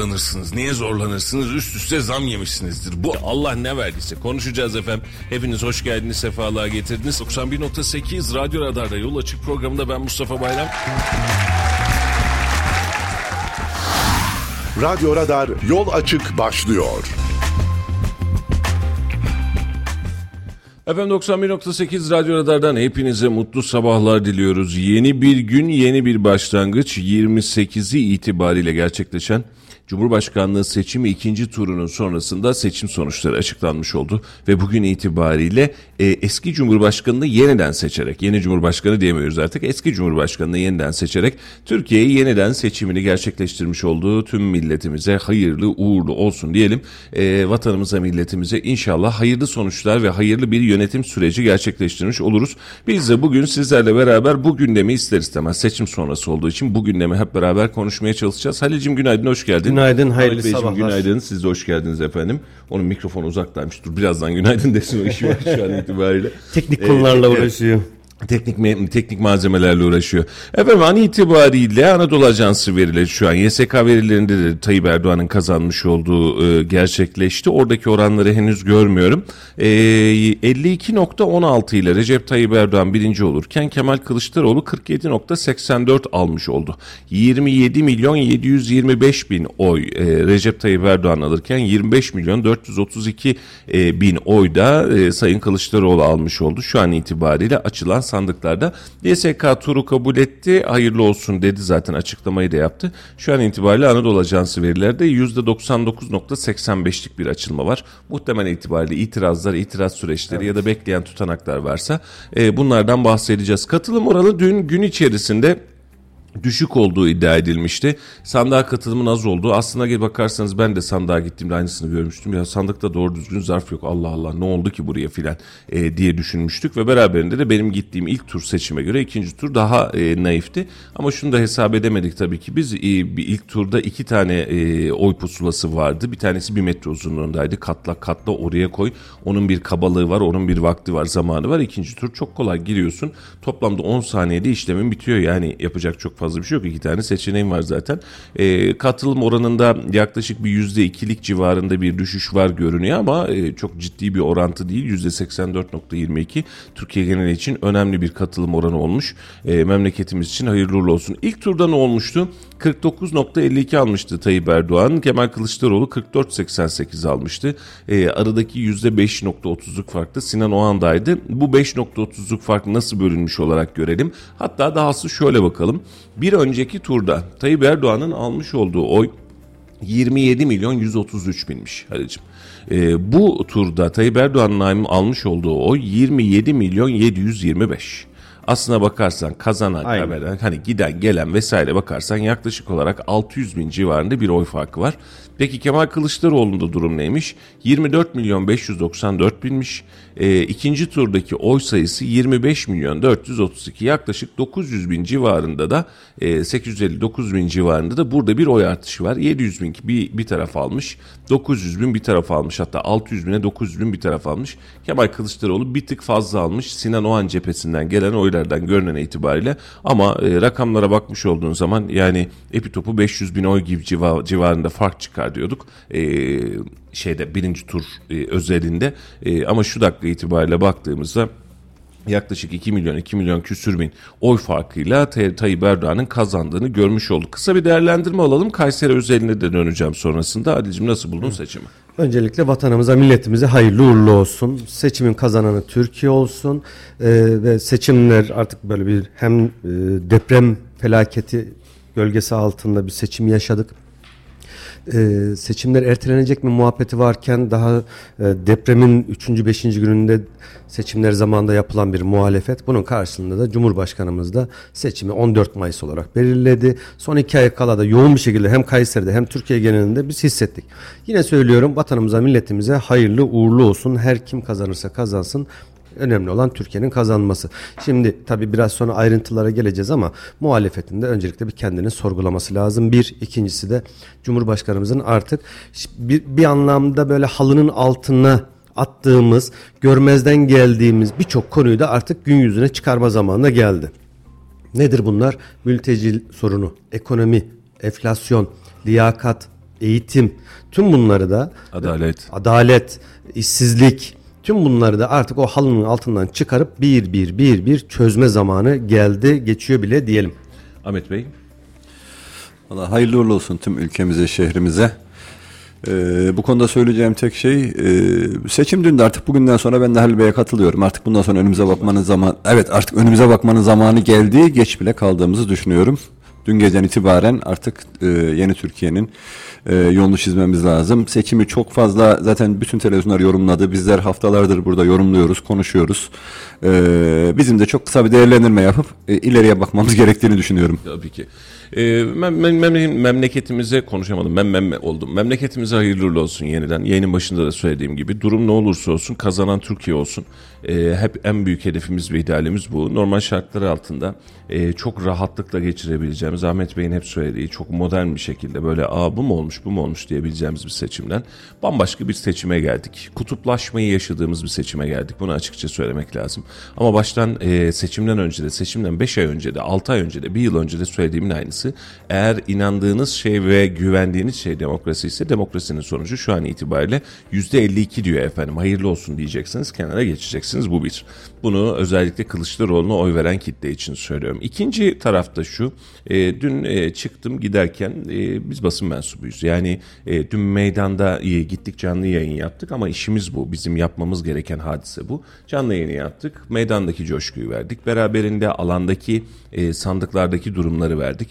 zorlanırsınız. Niye zorlanırsınız? Üst üste zam yemişsinizdir. Bu Allah ne verdiyse. Konuşacağız efendim. Hepiniz hoş geldiniz, sefalar getirdiniz. 91.8 Radyo Radar'da Yol Açık programında ben Mustafa Bayram. Radyo Radar yol açık başlıyor. Efendim 91.8 Radyo Radar'dan hepinize mutlu sabahlar diliyoruz. Yeni bir gün, yeni bir başlangıç 28'i itibariyle gerçekleşen Cumhurbaşkanlığı seçimi ikinci turunun sonrasında seçim sonuçları açıklanmış oldu ve bugün itibariyle e, eski Cumhurbaşkanı'nı yeniden seçerek, yeni Cumhurbaşkanı diyemiyoruz artık, eski Cumhurbaşkanı'nı yeniden seçerek Türkiye'yi yeniden seçimini gerçekleştirmiş olduğu tüm milletimize hayırlı uğurlu olsun diyelim. E, vatanımıza, milletimize inşallah hayırlı sonuçlar ve hayırlı bir yönetim süreci gerçekleştirmiş oluruz. Biz de bugün sizlerle beraber bu gündemi ister istemez seçim sonrası olduğu için bu gündemi hep beraber konuşmaya çalışacağız. Halicim günaydın, hoş geldin. Günaydın, hayırlı Halit Beyciğim, sabahlar. Günaydın, siz de hoş geldiniz efendim. Onun mikrofonu uzaktaymış. Dur birazdan günaydın desin o işi var şu an itibariyle. Teknik Ee, konularla evet. uğraşıyor. Teknik teknik malzemelerle uğraşıyor. Efendim an itibariyle Anadolu Ajansı verileri şu an YSK verilerinde de Tayyip Erdoğan'ın kazanmış olduğu e, gerçekleşti. Oradaki oranları henüz görmüyorum. E, 52.16 ile Recep Tayyip Erdoğan birinci olurken Kemal Kılıçdaroğlu 47.84 almış oldu. 27 milyon 725 bin oy e, Recep Tayyip Erdoğan alırken 25 milyon 432 e, bin oy da e, Sayın Kılıçdaroğlu almış oldu. Şu an itibariyle açılan sandıklarda YSK turu kabul etti. Hayırlı olsun dedi zaten açıklamayı da yaptı. Şu an itibariyle Anadolu Ajansı verilerde %99.85'lik bir açılma var. Muhtemel itibariyle itirazlar, itiraz süreçleri ya da bekleyen tutanaklar varsa e, bunlardan bahsedeceğiz. Katılım oranı dün gün içerisinde düşük olduğu iddia edilmişti. Sandığa katılımın az olduğu. Aslına gel bakarsanız ben de sandığa gittiğimde aynısını görmüştüm. Ya sandıkta doğru düzgün zarf yok. Allah Allah ne oldu ki buraya filan e, diye düşünmüştük. Ve beraberinde de benim gittiğim ilk tur seçime göre ikinci tur daha e, naifti. Ama şunu da hesap edemedik tabii ki. Biz e, bir ilk turda iki tane e, oy pusulası vardı. Bir tanesi bir metre uzunluğundaydı. Katla katla oraya koy. Onun bir kabalığı var, onun bir vakti var, zamanı var. İkinci tur çok kolay giriyorsun. Toplamda 10 saniyede işlemin bitiyor. Yani yapacak çok fazla bir şey yok. İki tane seçeneğim var zaten. E, katılım oranında yaklaşık bir yüzde ikilik civarında bir düşüş var görünüyor ama e, çok ciddi bir orantı değil. Yüzde 84.22 Türkiye geneli için önemli bir katılım oranı olmuş. E, memleketimiz için hayırlı uğurlu olsun. İlk turda ne olmuştu? 49.52 almıştı Tayyip Erdoğan. Kemal Kılıçdaroğlu 44.88 almıştı. E, aradaki %5.30'luk farkta Sinan Oğan'daydı. Bu 5.30'luk fark nasıl bölünmüş olarak görelim. Hatta dahası şöyle bakalım. Bir önceki turda Tayyip Erdoğan'ın almış olduğu oy 27 milyon 133 binmiş Halicim. Ee, bu turda Tayyip Erdoğan'ın almış olduğu oy 27 milyon 725. Aslına bakarsan kazanan, Aynen. kaybeden, hani giden gelen vesaire bakarsan yaklaşık olarak 600 bin civarında bir oy farkı var. Peki Kemal Kılıçdaroğlu'nda durum neymiş? 24 milyon 594 binmiş. Ee, ikinci turdaki oy sayısı 25 milyon 432 yaklaşık 900 bin civarında da e, 859 bin civarında da burada bir oy artışı var. 700 bin bir, bir taraf almış. 900 bin bir taraf almış. Hatta 600 bine 900 bin bir taraf almış. Kemal Kılıçdaroğlu bir tık fazla almış. Sinan Oğan cephesinden gelen oylardan görünen itibariyle. Ama e, rakamlara bakmış olduğun zaman yani Epitop'u 500 bin oy gibi civa- civarında fark çıkar diyorduk. E, şeyde birinci tur e, özelinde. E, ama şu dakika itibariyle baktığımızda yaklaşık 2 milyon 2 milyon küsür bin oy farkıyla Tay- Tayyip Erdoğan'ın kazandığını görmüş olduk. Kısa bir değerlendirme alalım. Kayseri özeline de döneceğim sonrasında. Ali'cim nasıl buldun seçimi? Öncelikle vatanımıza, milletimize hayırlı uğurlu olsun. Seçimin kazananı Türkiye olsun. Ee, ve seçimler artık böyle bir hem e, deprem felaketi gölgesi altında bir seçim yaşadık. E, seçimler ertelenecek mi muhabbeti varken daha e, depremin 3. 5. gününde seçimler zamanında yapılan bir muhalefet. Bunun karşılığında da Cumhurbaşkanımız da seçimi 14 Mayıs olarak belirledi. Son iki ay kala da yoğun bir şekilde hem Kayseri'de hem Türkiye genelinde biz hissettik. Yine söylüyorum vatanımıza milletimize hayırlı uğurlu olsun. Her kim kazanırsa kazansın. Önemli olan Türkiye'nin kazanması. Şimdi tabii biraz sonra ayrıntılara geleceğiz ama muhalefetin de öncelikle bir kendini sorgulaması lazım. Bir, ikincisi de Cumhurbaşkanımızın artık bir, bir anlamda böyle halının altına attığımız, görmezden geldiğimiz birçok konuyu da artık gün yüzüne çıkarma zamanına geldi. Nedir bunlar? Mülteci sorunu, ekonomi, enflasyon, liyakat, eğitim, tüm bunları da Adalet. adalet, işsizlik, tüm bunları da artık o halının altından çıkarıp bir bir bir bir çözme zamanı geldi, geçiyor bile diyelim. Ahmet Bey. Valla hayırlı uğurlu olsun tüm ülkemize, şehrimize. Ee, bu konuda söyleyeceğim tek şey e, seçim dündü artık bugünden sonra ben de Halil Bey'e katılıyorum. Artık bundan sonra önümüze bakmanın zaman evet artık önümüze bakmanın zamanı geldi. Geç bile kaldığımızı düşünüyorum. Dün geceden itibaren artık e, yeni Türkiye'nin e, yolunu çizmemiz lazım. Seçimi çok fazla zaten bütün televizyonlar yorumladı. Bizler haftalardır burada yorumluyoruz, konuşuyoruz. E, bizim de çok kısa bir değerlendirme yapıp e, ileriye bakmamız gerektiğini düşünüyorum. Tabii ki. Ee, mem- mem- mem- memleketimize konuşamadım. Ben mem oldum. Memleketimize hayırlı olsun yeniden. Yayının başında da söylediğim gibi durum ne olursa olsun kazanan Türkiye olsun. Ee, hep en büyük hedefimiz ve idealimiz bu. Normal şartlar altında e, çok rahatlıkla geçirebileceğimiz Ahmet Bey'in hep söylediği çok modern bir şekilde böyle aa bu mu olmuş bu mu olmuş diyebileceğimiz bir seçimden bambaşka bir seçime geldik. Kutuplaşmayı yaşadığımız bir seçime geldik. Bunu açıkça söylemek lazım. Ama baştan e, seçimden önce de seçimden 5 ay önce de 6 ay önce de 1 yıl önce de söylediğimin aynısı. Eğer inandığınız şey ve güvendiğiniz şey demokrasi ise demokrasinin sonucu şu an itibariyle %52 diyor efendim. Hayırlı olsun diyeceksiniz kenara geçeceksiniz bu bir. Bunu özellikle Kılıçdaroğlu'na oy veren kitle için söylüyorum. İkinci tarafta şu e, dün e, çıktım giderken e, biz basın mensubuyuz. Yani e, dün meydanda e, gittik canlı yayın yaptık ama işimiz bu. Bizim yapmamız gereken hadise bu. Canlı yayını yaptık. Meydandaki coşkuyu verdik. Beraberinde alandaki e, sandıklardaki durumları verdik.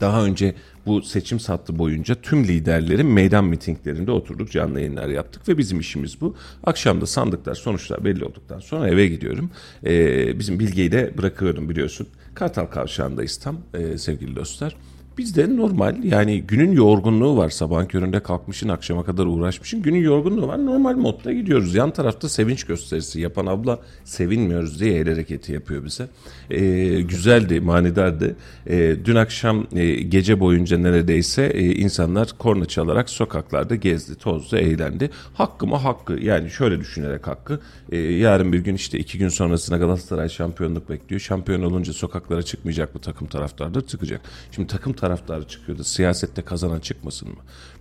Daha önce bu seçim sattı boyunca tüm liderlerin meydan mitinglerinde oturduk, canlı yayınlar yaptık ve bizim işimiz bu. Akşam da sandıklar, sonuçlar belli olduktan sonra eve gidiyorum. Ee, bizim Bilge'yi de bırakıyorum biliyorsun. Kartal Kavşağı'ndayız tam e, sevgili dostlar. Bizde normal yani günün yorgunluğu var. Sabahın köründe kalkmışın akşama kadar uğraşmışın. Günün yorgunluğu var. Normal modda gidiyoruz. Yan tarafta sevinç gösterisi yapan abla sevinmiyoruz diye el hareketi yapıyor bize. Ee, güzeldi, manidardı. Ee, dün akşam e, gece boyunca neredeyse e, insanlar korna çalarak sokaklarda gezdi, tozdu, eğlendi. Hakkı mı hakkı. Yani şöyle düşünerek hakkı. Ee, yarın bir gün işte iki gün sonrasına Galatasaray şampiyonluk bekliyor. Şampiyon olunca sokaklara çıkmayacak bu takım taraftarları çıkacak. Şimdi takım taraftarı çıkıyor da siyasette kazanan çıkmasın mı?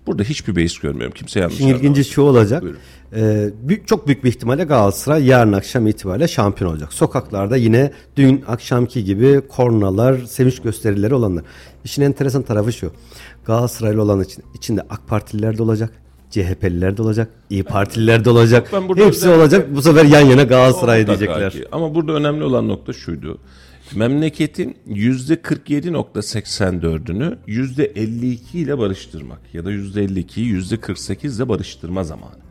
Burada hiçbir beis görmüyorum. Kimse yanlış Şimdi ilginci şu olacak. Buyurun. Ee, büyük, çok büyük bir ihtimalle Galatasaray yarın akşam itibariyle şampiyon olacak. Sokaklarda yine dün akşamki gibi kornalar, sevinç gösterileri olanlar. İşin enteresan tarafı şu. Galatasaraylı olan için içinde AK Partililer de olacak. CHP'liler de olacak, İyi Partililer de olacak. Ben burada Hepsi özellikle- olacak. Bu sefer yan yana Galatasaray diyecekler. ki. Ama burada önemli olan nokta şuydu. Memleketin %47.84'ünü %52 ile barıştırmak ya da %52'yi %48 ile barıştırma zamanı.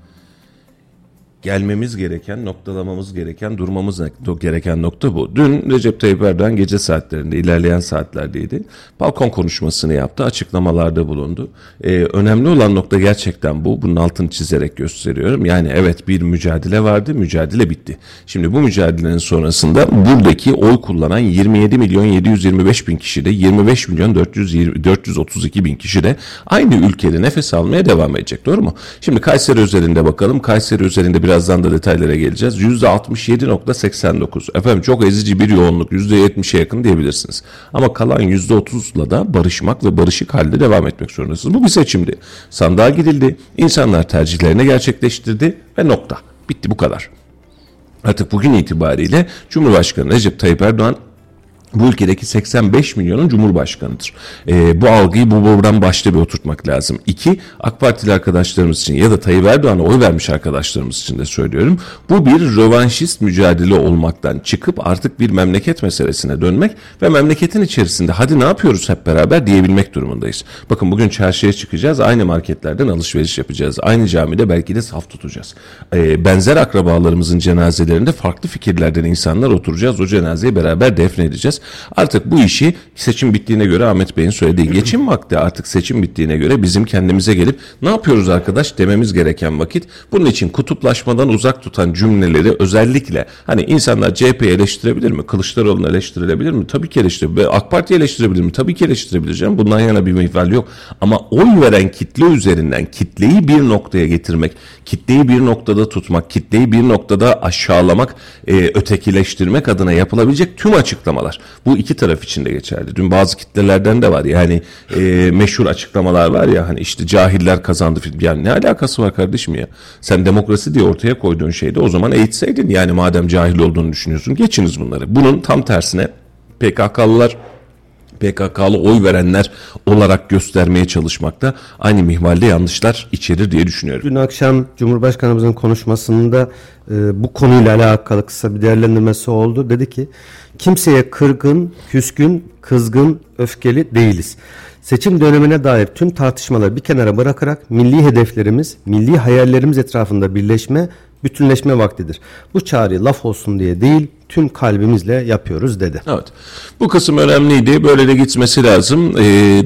Gelmemiz gereken, noktalamamız gereken, durmamız gereken nokta bu. Dün Recep Tayyip Erdoğan gece saatlerinde, ilerleyen saatlerdeydi. Balkon konuşmasını yaptı, açıklamalarda bulundu. Ee, önemli olan nokta gerçekten bu. Bunun altını çizerek gösteriyorum. Yani evet bir mücadele vardı, mücadele bitti. Şimdi bu mücadelenin sonrasında buradaki oy kullanan 27 milyon 725 bin kişi de 25 milyon 420, 432 bin kişi de aynı ülkede nefes almaya devam edecek. Doğru mu? Şimdi Kayseri özelinde bakalım. Kayseri özelinde birazdan da detaylara geleceğiz. %67.89. Efendim çok ezici bir yoğunluk. %70'e yakın diyebilirsiniz. Ama kalan %30'la da barışmak ve barışık halde devam etmek zorundasınız. Bu bir seçimdi. Sandığa gidildi. İnsanlar tercihlerini gerçekleştirdi ve nokta. Bitti bu kadar. Artık bugün itibariyle Cumhurbaşkanı Recep Tayyip Erdoğan bu ülkedeki 85 milyonun cumhurbaşkanıdır. Ee, bu algıyı bu buradan başta bir oturtmak lazım. İki, AK Partili arkadaşlarımız için ya da Tayyip Erdoğan'a oy vermiş arkadaşlarımız için de söylüyorum. Bu bir rövanşist mücadele olmaktan çıkıp artık bir memleket meselesine dönmek ve memleketin içerisinde hadi ne yapıyoruz hep beraber diyebilmek durumundayız. Bakın bugün çarşıya çıkacağız, aynı marketlerden alışveriş yapacağız. Aynı camide belki de saf tutacağız. Ee, benzer akrabalarımızın cenazelerinde farklı fikirlerden insanlar oturacağız. O cenazeyi beraber defnedeceğiz. Artık bu işi seçim bittiğine göre Ahmet Bey'in söylediği geçim vakti artık seçim bittiğine göre bizim kendimize gelip ne yapıyoruz arkadaş dememiz gereken vakit. Bunun için kutuplaşmadan uzak tutan cümleleri özellikle hani insanlar CHP'yi eleştirebilir mi? Kılıçdaroğlu'nu eleştirilebilir mi? Tabii ki eleştirebilir. AK Parti eleştirebilir mi? Tabii ki eleştirebilir canım. Bundan yana bir mihval yok. Ama oy veren kitle üzerinden kitleyi bir noktaya getirmek, kitleyi bir noktada tutmak, kitleyi bir noktada aşağılamak, e, ötekileştirmek adına yapılabilecek tüm açıklamalar. Bu iki taraf için de geçerli. Dün bazı kitlelerden de var. Yani e, meşhur açıklamalar var ya hani işte cahiller kazandı. Yani ne alakası var kardeşim ya? Sen demokrasi diye ortaya koyduğun şeyde o zaman eğitseydin. Yani madem cahil olduğunu düşünüyorsun geçiniz bunları. Bunun tam tersine PKK'lılar PKK'lı oy verenler olarak göstermeye çalışmakta aynı mihvalde yanlışlar içerir diye düşünüyorum. Dün akşam Cumhurbaşkanımızın konuşmasında e, bu konuyla alakalı kısa bir değerlendirmesi oldu. Dedi ki kimseye kırgın, küskün, kızgın, öfkeli değiliz. Seçim dönemine dair tüm tartışmaları bir kenara bırakarak milli hedeflerimiz, milli hayallerimiz etrafında birleşme, bütünleşme vaktidir. Bu çağrı laf olsun diye değil, tüm kalbimizle yapıyoruz dedi. Evet. Bu kısım önemliydi. Böyle de gitmesi lazım. Ee,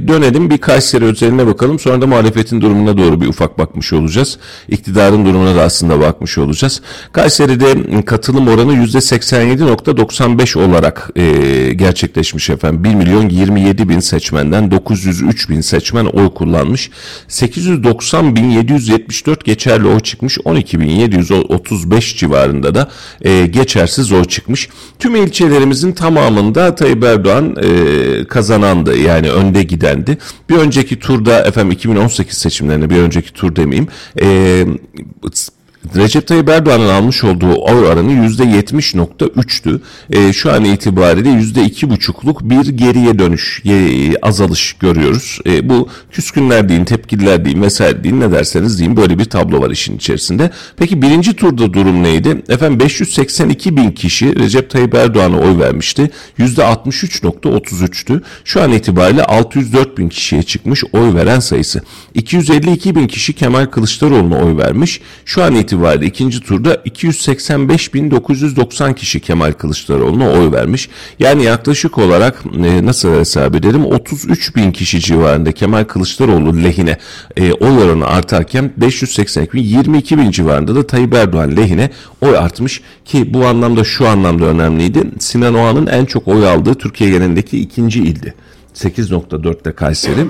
dönelim bir Kayseri özeline bakalım. Sonra da muhalefetin durumuna doğru bir ufak bakmış olacağız. İktidarın durumuna da aslında bakmış olacağız. Kayseri'de katılım oranı %87.95 olarak e, gerçekleşmiş efendim. 1 milyon 27 bin seçmenden 903 bin seçmen oy kullanmış. 890 bin 774 geçerli oy çıkmış. 12 bin 735 civarında da e, geçersiz oy çıkmış çıkmış. Tüm ilçelerimizin tamamında Tayyip Erdoğan e, kazanandı yani önde gidendi. Bir önceki turda efendim 2018 seçimlerine bir önceki tur demeyeyim. E, Recep Tayyip Erdoğan'ın almış olduğu oy oranı %70.3'tü. E, şu an itibariyle %2,5'luk bir geriye dönüş, e, azalış görüyoruz. E, bu küskünler deyin, tepkililer deyin vesaire deyin ne derseniz deyin böyle bir tablo var işin içerisinde. Peki birinci turda durum neydi? Efendim 582 bin kişi Recep Tayyip Erdoğan'a oy vermişti. %63.33'tü. Şu an itibariyle 604 bin kişiye çıkmış oy veren sayısı. 252 bin kişi Kemal Kılıçdaroğlu'na oy vermiş. Şu an itibariyle itibariyle ikinci turda 285.990 kişi Kemal Kılıçdaroğlu'na oy vermiş. Yani yaklaşık olarak e, nasıl hesap edelim 33 bin kişi civarında Kemal Kılıçdaroğlu lehine e, oy oranı artarken 582 bin 22 bin civarında da Tayyip Erdoğan lehine oy artmış ki bu anlamda şu anlamda önemliydi. Sinan Oğan'ın en çok oy aldığı Türkiye genelindeki ikinci ildi. 8.4'te Kayseri.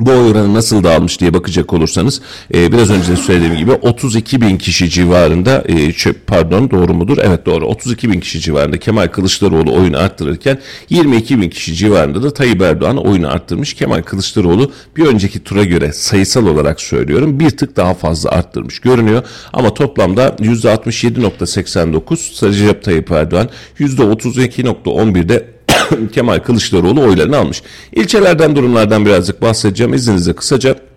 Bu oy oranı nasıl dağılmış diye bakacak olursanız e, biraz önce de söylediğim gibi 32 bin kişi civarında e, pardon doğru mudur? Evet doğru 32 bin kişi civarında Kemal Kılıçdaroğlu oyunu arttırırken 22 bin kişi civarında da Tayyip Erdoğan oyunu arttırmış. Kemal Kılıçdaroğlu bir önceki tura göre sayısal olarak söylüyorum bir tık daha fazla arttırmış görünüyor. Ama toplamda %67.89 Recep Tayyip Erdoğan %32.11'de Kemal Kılıçdaroğlu oylarını almış. İlçelerden durumlardan birazcık bahsedeceğim izninizle kısaca.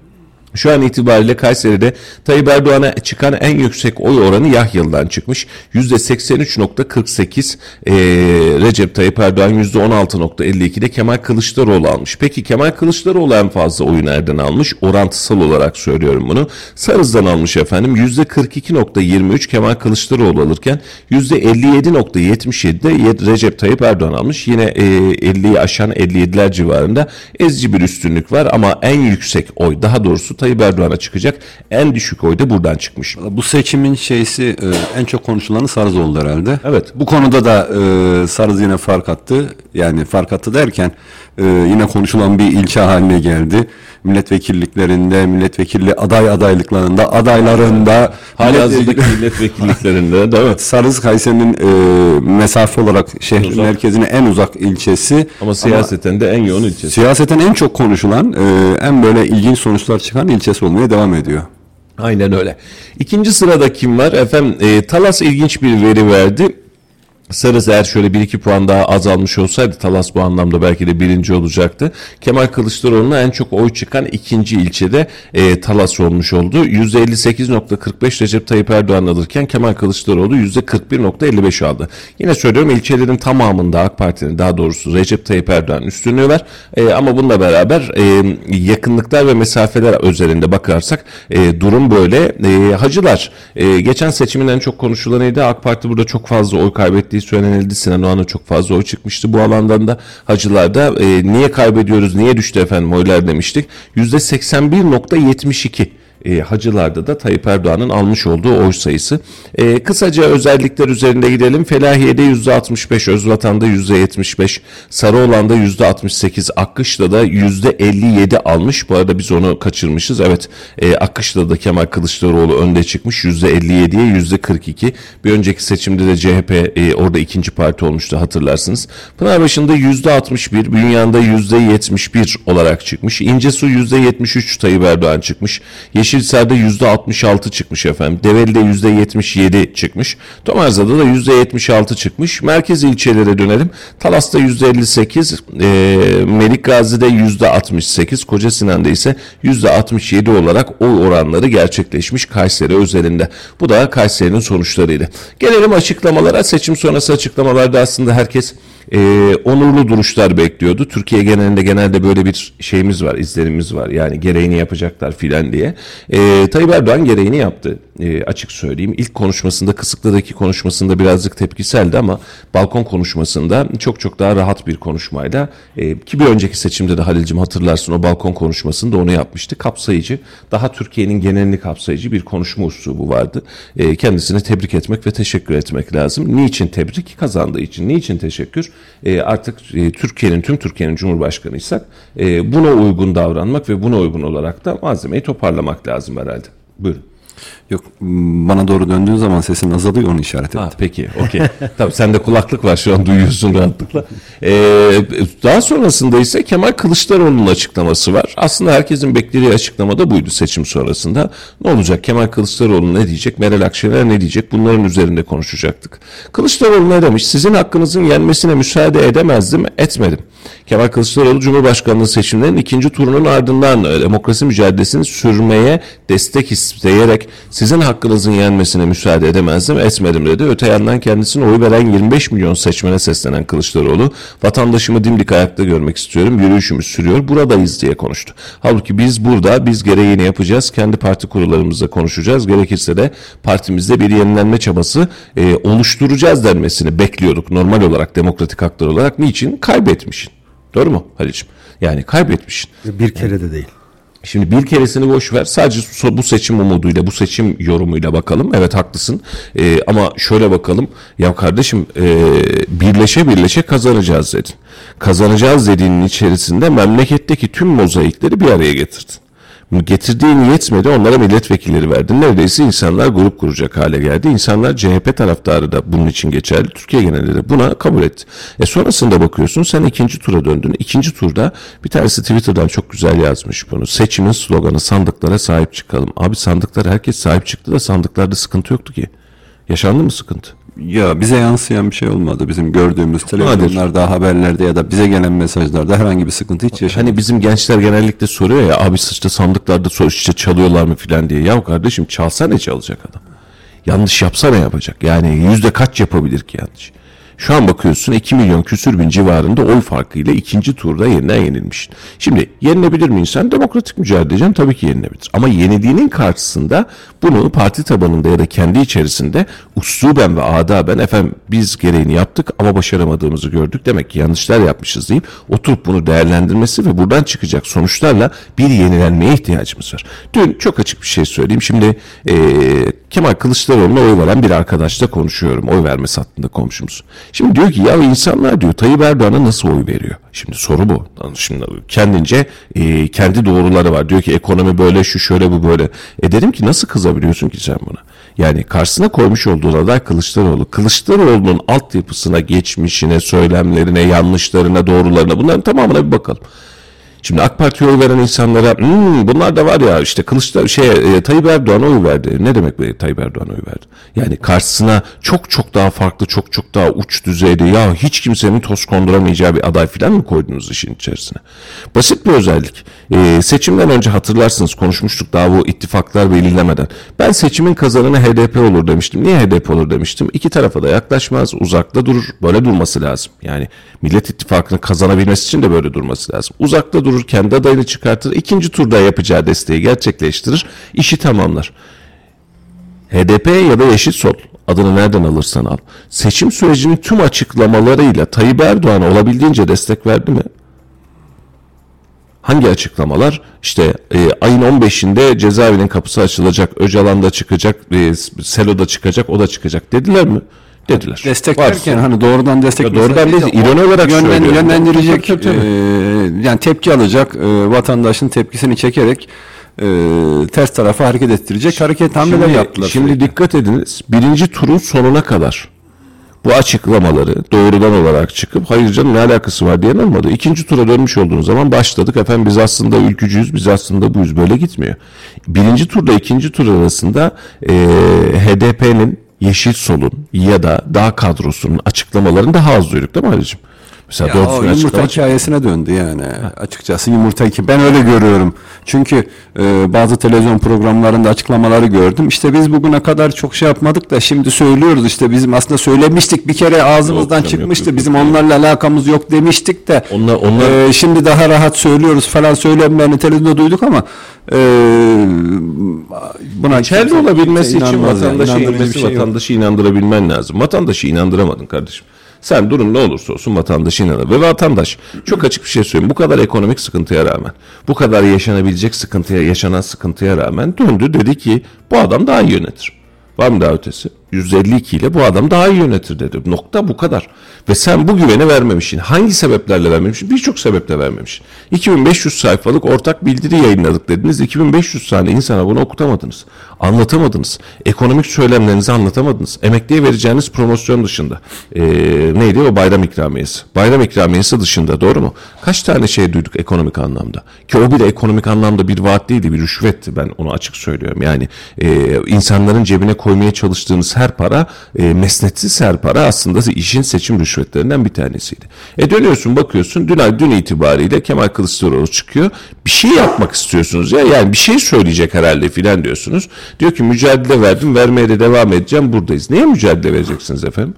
Şu an itibariyle Kayseri'de Tayyip Erdoğan'a çıkan en yüksek oy oranı Yahyalı'dan çıkmış. %83.48 ee, Recep Tayyip Erdoğan %16.52'de Kemal Kılıçdaroğlu almış. Peki Kemal Kılıçdaroğlu en fazla oyu nereden almış? Orantısal olarak söylüyorum bunu. Sarız'dan almış efendim. %42.23 Kemal Kılıçdaroğlu alırken %57.77'de Recep Tayyip Erdoğan almış. Yine e, 50'yi aşan 57'ler civarında ezici bir üstünlük var ama en yüksek oy daha doğrusu Tayyip Erdoğan'a çıkacak. En düşük oy da buradan çıkmış. Bu seçimin şeysi e, en çok konuşulanı Sarız oldu herhalde. Evet. Bu konuda da e, Sarız yine fark attı. Yani fark attı derken e, yine konuşulan bir ilçe haline geldi. Milletvekilliklerinde, milletvekilli aday adaylıklarında, adaylarında Halihazırdaki milletvekilliklerinde değil mi? Sarız Kayseri'nin e, mesafe olarak şehrin Uzak. merkezine en uzak ilçesi. Ama siyaseten de en yoğun ilçesi. Siyaseten en çok konuşulan, e, en böyle ilginç sonuçlar çıkan ilçesi olmaya devam ediyor. Aynen öyle. İkinci sırada kim var? Efendim e, Talas ilginç bir veri verdi. Sarız eğer şöyle bir iki puan daha azalmış olsaydı Talas bu anlamda belki de birinci olacaktı. Kemal Kılıçdaroğlu'na en çok oy çıkan ikinci ilçede e, Talas olmuş oldu. %58.45 Recep Tayyip Erdoğan alırken Kemal Kılıçdaroğlu %41.55 aldı. Yine söylüyorum ilçelerin tamamında AK Parti'nin daha doğrusu Recep Tayyip Erdoğan üstünlüğü var. E, ama bununla beraber e, yakınlıklar ve mesafeler özelinde bakarsak e, durum böyle. E, hacılar e, geçen seçimin çok konuşulanıydı. AK Parti burada çok fazla oy kaybettiği söylenildi. Sinan Oğan'a çok fazla oy çıkmıştı bu alandan da. Hacılarda e, niye kaybediyoruz, niye düştü efendim oylar demiştik. %81.72 e, hacılarda da Tayyip Erdoğan'ın almış olduğu oy sayısı. E, kısaca özellikler üzerinde gidelim. Felahiye'de %65, Özvatan'da %75, Sarıoğlan'da %68, Akkışla'da %57 almış. Bu arada biz onu kaçırmışız. Evet e, Akkışla'da Kemal Kılıçdaroğlu önde çıkmış %57'ye %42. Bir önceki seçimde de CHP e, orada ikinci parti olmuştu hatırlarsınız. Pınarbaşı'nda %61, Bünyan'da %71 olarak çıkmış. İncesu %73 Tayyip Erdoğan çıkmış. Yeşil Yeşilhisar'da %66 çıkmış efendim. Develi'de %77 çıkmış. Tomarza'da da %76 çıkmış. Merkez ilçelere dönelim. Talas'ta %58, e, Melik Gazi'de %68, Koca Sinan'da ise %67 olarak oy oranları gerçekleşmiş Kayseri özelinde. Bu da Kayseri'nin sonuçlarıydı. Gelelim açıklamalara. Seçim sonrası açıklamalarda aslında herkes e, onurlu duruşlar bekliyordu. Türkiye genelinde genelde böyle bir şeyimiz var, izlerimiz var. Yani gereğini yapacaklar filan diye. E, Tayyip Erdoğan gereğini yaptı. E, açık söyleyeyim. İlk konuşmasında, Kısıklı'daki konuşmasında birazcık tepkiseldi ama balkon konuşmasında çok çok daha rahat bir konuşmayla e, ki bir önceki seçimde de Halil'cim hatırlarsın o balkon konuşmasında onu yapmıştı. Kapsayıcı, daha Türkiye'nin genelini kapsayıcı bir konuşma üslubu vardı. E, kendisine tebrik etmek ve teşekkür etmek lazım. Niçin tebrik? Kazandığı için. Niçin teşekkür? E, artık e, Türkiye'nin, tüm Türkiye'nin Cumhurbaşkanıysak e, buna uygun davranmak ve buna uygun olarak da malzemeyi toparlamak lazım herhalde. Buyurun. Yok bana doğru döndüğün zaman sesin azalıyor onu işaret ettim. Ha, peki okey. Tabii sende kulaklık var şu an duyuyorsun rahatlıkla. Ee, daha sonrasında ise Kemal Kılıçdaroğlu'nun açıklaması var. Aslında herkesin beklediği açıklama da buydu seçim sonrasında. Ne olacak Kemal Kılıçdaroğlu ne diyecek Meral Akşener ne diyecek bunların üzerinde konuşacaktık. Kılıçdaroğlu ne demiş sizin hakkınızın yenmesine müsaade edemezdim etmedim. Kemal Kılıçdaroğlu Cumhurbaşkanlığı seçimlerinin ikinci turunun ardından e, demokrasi mücadelesini sürmeye destek isteyerek sizin hakkınızın yenmesine müsaade edemezdim, etmedim dedi. Öte yandan kendisine oy veren 25 milyon seçmene seslenen Kılıçdaroğlu, vatandaşımı dimdik ayakta görmek istiyorum, yürüyüşümüz sürüyor, buradayız diye konuştu. Halbuki biz burada, biz gereğini yapacağız, kendi parti kurullarımızla konuşacağız, gerekirse de partimizde bir yenilenme çabası e, oluşturacağız denmesini bekliyorduk normal olarak, demokratik haklar olarak. Niçin? Kaybetmişin. Doğru mu Halicim? Yani kaybetmişsin. Bir kere de değil. Şimdi bir keresini boş ver. Sadece bu seçim umuduyla, bu seçim yorumuyla bakalım. Evet haklısın. Ee, ama şöyle bakalım. Ya kardeşim e, birleşe birleşe kazanacağız dedin. Kazanacağız dediğinin içerisinde memleketteki tüm mozaikleri bir araya getirdin. Getirdiğin yetmedi onlara milletvekilleri verdin. Neredeyse insanlar grup kuracak hale geldi. İnsanlar CHP taraftarı da bunun için geçerli. Türkiye genelinde de buna kabul etti. E sonrasında bakıyorsun sen ikinci tura döndün. İkinci turda bir tanesi Twitter'dan çok güzel yazmış bunu. Seçimin sloganı sandıklara sahip çıkalım. Abi sandıklara herkes sahip çıktı da sandıklarda sıkıntı yoktu ki. Yaşandı mı sıkıntı? Ya bize yansıyan bir şey olmadı. Bizim gördüğümüz televizyonlarda, haberlerde ya da bize gelen mesajlarda herhangi bir sıkıntı hiç yaşamadık. Hani bizim gençler genellikle soruyor ya abi işte sandıklarda sor işte çalıyorlar mı filan diye. Ya kardeşim çalsa ne çalacak adam? Yanlış yapsa ne yapacak? Yani yüzde kaç yapabilir ki yanlış? Şu an bakıyorsun 2 milyon küsür bin civarında oy farkıyla ikinci turda yeniden yenilmiş. Şimdi yenilebilir mi insan? Demokratik mücadeleden tabii ki yenilebilir. Ama yenildiğinin karşısında bunu parti tabanında ya da kendi içerisinde usluben ve adaben efendim biz gereğini yaptık ama başaramadığımızı gördük. Demek ki yanlışlar yapmışız deyip oturup bunu değerlendirmesi ve buradan çıkacak sonuçlarla bir yenilenmeye ihtiyacımız var. Dün çok açık bir şey söyleyeyim. Şimdi e, Kemal Kılıçdaroğlu'na oy veren bir arkadaşla konuşuyorum. Oy vermesi hattında komşumuz. Şimdi diyor ki ya insanlar diyor Tayyip Erdoğan'a nasıl oy veriyor? Şimdi soru bu. Şimdi kendince e, kendi doğruları var. Diyor ki ekonomi böyle şu şöyle bu böyle. E dedim ki nasıl kızabiliyorsun ki sen buna? Yani karşısına koymuş olduğu aday Kılıçdaroğlu. Kılıçdaroğlu'nun altyapısına, geçmişine, söylemlerine, yanlışlarına, doğrularına bunların tamamına bir bakalım. Şimdi AK Parti'ye oy veren insanlara "Hmm, bunlar da var ya işte Kılıçdaroğlu şey e, Tayyip Erdoğan'a oy verdi. Ne demek be Tayyip Erdoğan'a oy verdi? Yani karşısına çok çok daha farklı çok çok daha uç düzeyde ya hiç kimsenin toz konduramayacağı bir aday falan mı koydunuz işin içerisine? Basit bir özellik. E, seçimden önce hatırlarsınız konuşmuştuk daha bu ittifaklar belirlemeden. Ben seçimin kazananı HDP olur demiştim. Niye HDP olur demiştim? İki tarafa da yaklaşmaz, uzakta durur. Böyle durması lazım. Yani Millet İttifakı'nın kazanabilmesi için de böyle durması lazım. Uzakta durur, kendi adayını çıkartır. ikinci turda yapacağı desteği gerçekleştirir. işi tamamlar. HDP ya da Yeşil Sol adını nereden alırsan al. Seçim sürecinin tüm açıklamalarıyla Tayyip Erdoğan olabildiğince destek verdi mi? Hangi açıklamalar? İşte e, ayın 15'inde cezaevinin kapısı açılacak, Öcalan da çıkacak, e, Selo'da çıkacak, o da çıkacak dediler mi? Dediler. Destek Varsa- derken hani doğrudan destek doğrudan değil, ironi olarak yönlen- yönlendirecek Tabii, tabii, tabii. e, yani tepki alacak e, vatandaşın tepkisini çekerek e, ters tarafa hareket ettirecek hareket hamleler yaptılar. şimdi sürekli. dikkat ediniz. Birinci turun sonuna kadar bu açıklamaları doğrudan olarak çıkıp hayır canım ne alakası var diyen olmadı. İkinci tura dönmüş olduğunuz zaman başladık. Efendim biz aslında ülkücüyüz, biz aslında buyuz. Böyle gitmiyor. Birinci turda ikinci tur arasında e, HDP'nin Yeşil Sol'un ya da dağ kadrosunun açıklamalarını daha az duyduk değil mi Halicim? Mesela Ya o yumurta açıklama hikayesine döndü yani. Açıkçası yumurta ki ben öyle görüyorum. Çünkü e, bazı televizyon programlarında açıklamaları gördüm. İşte biz bugüne kadar çok şey yapmadık da şimdi söylüyoruz işte bizim aslında söylemiştik bir kere ağzımızdan Yok çıkmıştı. yok, yok, bizim onlarla alakamız yok demiştik de. Onlar- onlar- e, şimdi daha rahat söylüyoruz falan söylemlerini televizyonda duyduk ama e, buna kimse- olabilmesi için yani. vatandaşı, inmesi, bir şey vatandaşı inandırabilmen lazım. Vatandaşı inandıramadın kardeşim. Sen durum ne olursa olsun vatandaşı inanır. Ve vatandaş çok açık bir şey söyleyeyim. Bu kadar ekonomik sıkıntıya rağmen, bu kadar yaşanabilecek sıkıntıya, yaşanan sıkıntıya rağmen döndü dedi ki bu adam daha iyi yönetir. Var mı daha ötesi? 152 ile bu adam daha iyi yönetir dedi. Nokta bu kadar. Ve sen bu güveni vermemişsin. Hangi sebeplerle vermemişsin? Birçok sebeple vermemişsin. 2500 sayfalık ortak bildiri yayınladık dediniz. 2500 tane insana bunu okutamadınız. Anlatamadınız. Ekonomik söylemlerinizi anlatamadınız. Emekliye vereceğiniz promosyon dışında. Ee, neydi o bayram ikramiyesi? Bayram ikramiyesi dışında doğru mu? Kaç tane şey duyduk ekonomik anlamda? Ki o bile ekonomik anlamda bir vaat değildi, bir rüşvetti. Ben onu açık söylüyorum. Yani e, insanların cebine koymaya çalıştığınız her para, e, mesnetsiz her para aslında işin seçim rüşvetlerinden bir tanesiydi. E dönüyorsun bakıyorsun dün, dün itibariyle Kemal Kılıçdaroğlu çıkıyor. Bir şey yapmak istiyorsunuz ya yani bir şey söyleyecek herhalde filan diyorsunuz. Diyor ki mücadele verdim vermeye de devam edeceğim buradayız. Neye mücadele vereceksiniz efendim?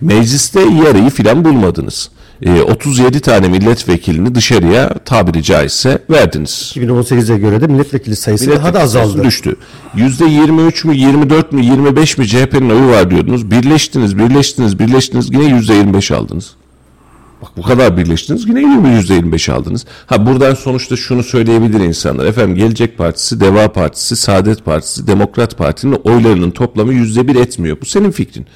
Mecliste yarıyı filan bulmadınız. E, 37 tane milletvekilini dışarıya tabiri caizse verdiniz. 2018'e göre de milletvekili sayısı daha da sayısı azaldı. Düştü. %23 mü 24 mü 25 mi CHP'nin oyu var diyordunuz. Birleştiniz birleştiniz birleştiniz yine %25 aldınız. Bak bu kadar birleştiniz yine %25 aldınız. Ha buradan sonuçta şunu söyleyebilir insanlar. Efendim Gelecek Partisi, Deva Partisi, Saadet Partisi, Demokrat Parti'nin oylarının toplamı %1 etmiyor. Bu senin fikrin.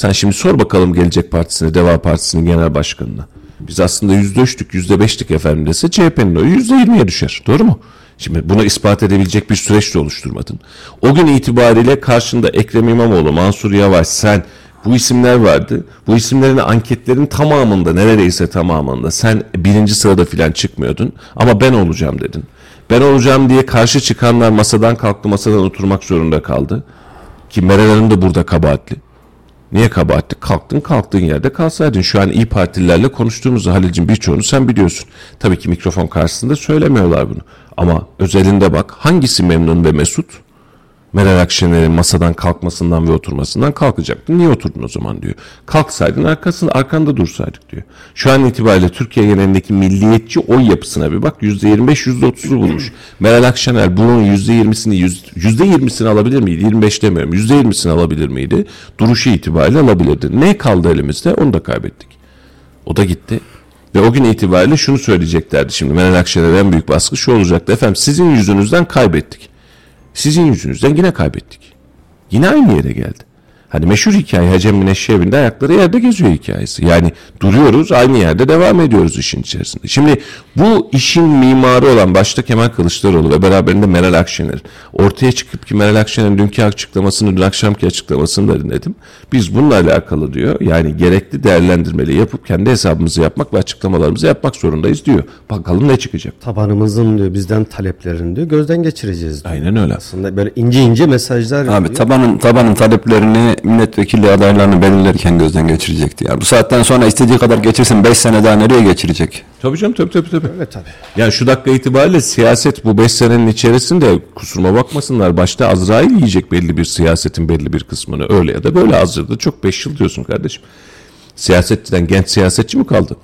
Sen şimdi sor bakalım Gelecek Partisi'ne, Deva Partisi'nin genel başkanına. Biz aslında %3'lük, %5'lik efendim dese CHP'nin oyu %20'ye düşer. Doğru mu? Şimdi bunu ispat edebilecek bir süreç de oluşturmadın. O gün itibariyle karşında Ekrem İmamoğlu, Mansur Yavaş, sen bu isimler vardı. Bu isimlerin anketlerin tamamında neredeyse tamamında sen birinci sırada filan çıkmıyordun. Ama ben olacağım dedin. Ben olacağım diye karşı çıkanlar masadan kalktı masadan oturmak zorunda kaldı. Ki Meral Hanım da burada kabahatli. Niye kabahatli? Kalktın kalktığın yerde kalsaydın. Şu an iyi Partililerle konuştuğumuzda Halil'cim birçoğunu sen biliyorsun. Tabii ki mikrofon karşısında söylemiyorlar bunu. Ama özelinde bak hangisi memnun ve mesut? Meral Akşener'in masadan kalkmasından ve oturmasından kalkacaktın. Niye oturdun o zaman diyor. Kalksaydın arkasında arkanda dursaydık diyor. Şu an itibariyle Türkiye genelindeki milliyetçi oy yapısına bir bak. %25 %30'u bulmuş. Meral Akşener bunun %20'sini %20'sini alabilir miydi? 25 demiyorum. %20'sini alabilir miydi? Duruşu itibariyle alabilirdi. Ne kaldı elimizde? Onu da kaybettik. O da gitti. Ve o gün itibariyle şunu söyleyeceklerdi şimdi. Meral Akşener'e en büyük baskı şu olacaktı. Efendim sizin yüzünüzden kaybettik. Sizin yüzünüzden yine kaybettik. Yine aynı yere geldi. Hani meşhur hikaye Hacem Mineşşevi'nde ayakları yerde geziyor hikayesi. Yani duruyoruz aynı yerde devam ediyoruz işin içerisinde. Şimdi bu işin mimarı olan başta Kemal Kılıçdaroğlu ve beraberinde Meral Akşener ortaya çıkıp ki Meral Akşener'in dünkü açıklamasını dün akşamki açıklamasını da dinledim. Biz bununla alakalı diyor yani gerekli değerlendirmeleri yapıp kendi hesabımızı yapmak ve açıklamalarımızı yapmak zorundayız diyor. Bakalım ne çıkacak. Tabanımızın diyor bizden taleplerini diyor gözden geçireceğiz diyor. Aynen öyle. Aslında böyle ince ince mesajlar Abi veriyor. tabanın tabanın taleplerini milletvekili adaylarını belirlerken gözden geçirecekti. Ya bu saatten sonra istediği kadar geçirsin 5 sene daha nereye geçirecek? Tabii canım tabii tabii tabii. Evet tabii. Yani şu dakika itibariyle siyaset bu 5 senenin içerisinde kusuruma bakmasınlar. Başta Azrail yiyecek belli bir siyasetin belli bir kısmını. Öyle ya da böyle hazırda çok 5 yıl diyorsun kardeşim. Siyasetçiden genç siyasetçi mi kaldı?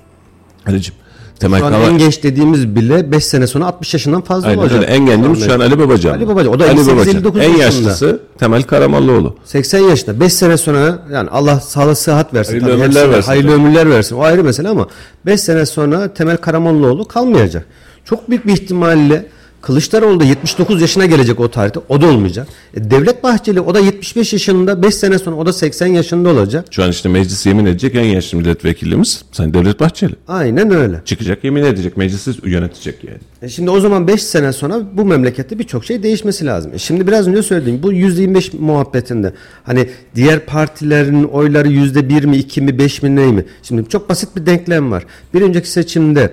Ali'cim. Temel Şu an Kava- en geç dediğimiz bile 5 sene sonra 60 yaşından fazla Aynen olacak. öyle. En gencimiz şu an Ali Babacan. Ali Babacan. O da Ali 58, Babacan. 59 En yaşında. yaşlısı Temel Karamollaoğlu. 80 yaşında 5 sene sonra yani Allah sağlık sıhhat versin. Hayırlı tabii ömürler versin Hayırlı tabii. ömürler versin. O ayrı mesele ama 5 sene sonra Temel Karamollaoğlu kalmayacak. Çok büyük bir ihtimalle Kılıçdaroğlu da 79 yaşına gelecek o tarihte. O da olmayacak. E, Devlet Bahçeli o da 75 yaşında 5 sene sonra o da 80 yaşında olacak. Şu an işte meclis yemin edecek en yaşlı milletvekilimiz Sayın Devlet Bahçeli. Aynen öyle. Çıkacak yemin edecek meclisi yönetecek yani. E Şimdi o zaman 5 sene sonra bu memlekette birçok şey değişmesi lazım. E Şimdi biraz önce söylediğim bu %25 muhabbetinde hani diğer partilerin oyları %1 mi 2 mi 5 mi ne mi? Şimdi çok basit bir denklem var. Bir önceki seçimde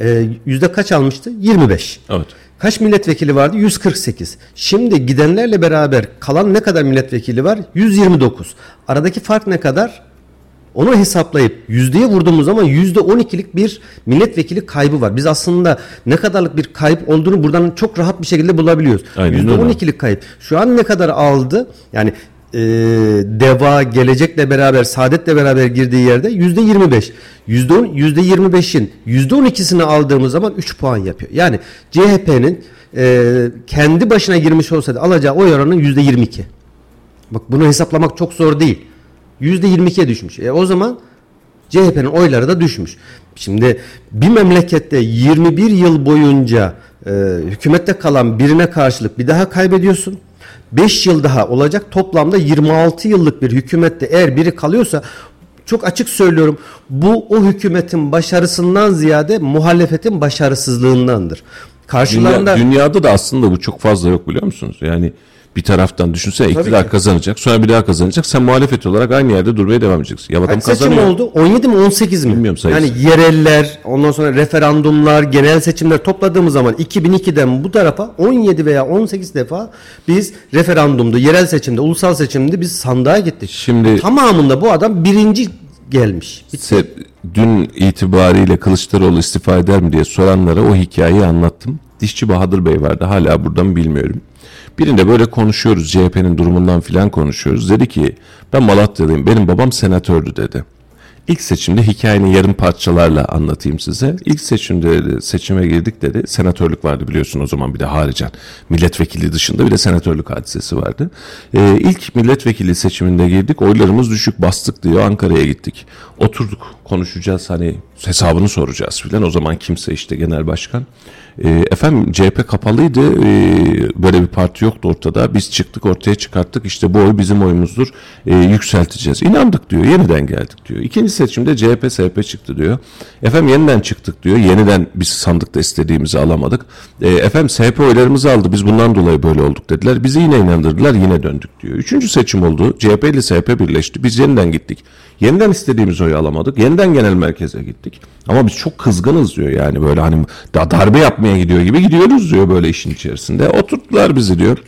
e, yüzde kaç almıştı? 25. Evet. Kaç milletvekili vardı? 148. Şimdi gidenlerle beraber kalan ne kadar milletvekili var? 129. Aradaki fark ne kadar? Onu hesaplayıp yüzdeye vurduğumuz zaman yüzde 12'lik bir milletvekili kaybı var. Biz aslında ne kadarlık bir kayıp olduğunu buradan çok rahat bir şekilde bulabiliyoruz. Yüzde öyle. 12'lik kayıp. Şu an ne kadar aldı? Yani e, Deva, Gelecek'le beraber, Saadet'le beraber girdiği yerde yüzde 25. Yüzde yüzde 25'in yüzde 12'sini aldığımız zaman 3 puan yapıyor. Yani CHP'nin e, kendi başına girmiş olsaydı alacağı oy oranı yüzde 22. Bak bunu hesaplamak çok zor değil. Yüzde 22'ye düşmüş. E, o zaman CHP'nin oyları da düşmüş. Şimdi bir memlekette 21 yıl boyunca e, hükümette kalan birine karşılık bir daha kaybediyorsun. 5 yıl daha olacak. Toplamda 26 yıllık bir hükümette eğer biri kalıyorsa çok açık söylüyorum bu o hükümetin başarısından ziyade muhalefetin başarısızlığındandır. Karşılarında Dünya, dünyada da aslında bu çok fazla yok biliyor musunuz? Yani bir taraftan düşünsene iktidar kazanacak sonra bir daha kazanacak sen muhalefet olarak aynı yerde durmaya devam edeceksin. Ya adam Kaç seçim oldu? 17 mi 18 mi? Bilmiyorum sayısı. Yani yereller, ondan sonra referandumlar, genel seçimler topladığımız zaman 2002'den bu tarafa 17 veya 18 defa biz referandumda, yerel seçimde, ulusal seçimde biz sandığa gittik. Şimdi- tamamında bu adam birinci gelmiş. Se- dün itibariyle Kılıçdaroğlu istifa eder mi diye soranlara o hikayeyi anlattım. Dişçi Bahadır Bey vardı hala burada mı bilmiyorum. Birinde böyle konuşuyoruz CHP'nin durumundan filan konuşuyoruz. Dedi ki ben Malatyalıyım benim babam senatördü dedi. İlk seçimde hikayenin yarım parçalarla anlatayım size. İlk seçimde dedi, seçime girdik dedi. Senatörlük vardı biliyorsun o zaman bir de haricen. Milletvekili dışında bir de senatörlük hadisesi vardı. Ee, ilk milletvekili seçiminde girdik. Oylarımız düşük bastık diyor. Ankara'ya gittik. Oturduk konuşacağız hani hesabını soracağız filan. O zaman kimse işte genel başkan. Ee, efendim CHP kapalıydı. Ee, böyle bir parti yoktu ortada. Biz çıktık ortaya çıkarttık. İşte bu oy bizim oyumuzdur. Ee, yükselteceğiz. İnandık diyor. Yeniden geldik diyor. İkinci seçimde CHP SP çıktı diyor. Efendim yeniden çıktık diyor. Yeniden biz sandıkta istediğimizi alamadık. Ee, efendim SP oylarımızı aldı. Biz bundan dolayı böyle olduk dediler. Bizi yine inandırdılar. Yine döndük diyor. Üçüncü seçim oldu. CHP ile SP birleşti. Biz yeniden gittik. Yeniden istediğimiz oyu alamadık. Yeniden genel merkeze gittik. Ama biz çok kızgınız diyor yani böyle hani da darbe yapmaya gidiyor gibi gidiyoruz diyor böyle işin içerisinde. Oturttular bizi diyor.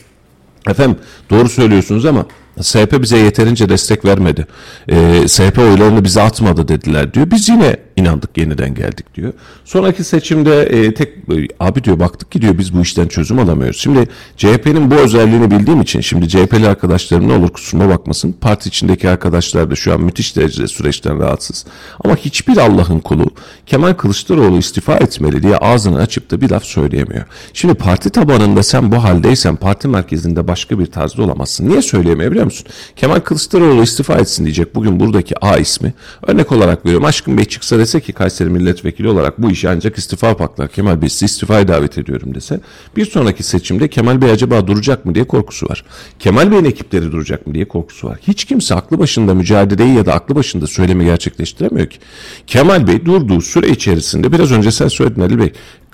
Efendim doğru söylüyorsunuz ama SP bize yeterince destek vermedi. Ee, SP oylarını bize atmadı dediler diyor. Biz yine inandık yeniden geldik diyor. Sonraki seçimde e, tek e, abi diyor baktık ki diyor biz bu işten çözüm alamıyoruz. Şimdi CHP'nin bu özelliğini bildiğim için şimdi CHP'li arkadaşlarım ne olur kusuruma bakmasın. Parti içindeki arkadaşlar da şu an müthiş derecede süreçten rahatsız. Ama hiçbir Allah'ın kulu Kemal Kılıçdaroğlu istifa etmeli diye ağzını açıp da bir laf söyleyemiyor. Şimdi parti tabanında sen bu haldeysen parti merkezinde başka bir tarzda olamazsın. Niye söyleyemiyor biliyor musun? Kemal Kılıçdaroğlu istifa etsin diyecek bugün buradaki A ismi. Örnek olarak veriyorum. Aşkın Bey çıksa dese ki Kayseri milletvekili olarak bu işi ancak istifa paklar. Kemal Bey sizi istifaya davet ediyorum dese. Bir sonraki seçimde Kemal Bey acaba duracak mı diye korkusu var. Kemal Bey'in ekipleri duracak mı diye korkusu var. Hiç kimse aklı başında mücadeleyi ya da aklı başında söylemi gerçekleştiremiyor ki. Kemal Bey durduğu süre içerisinde biraz önce sen söyledin Ali Bey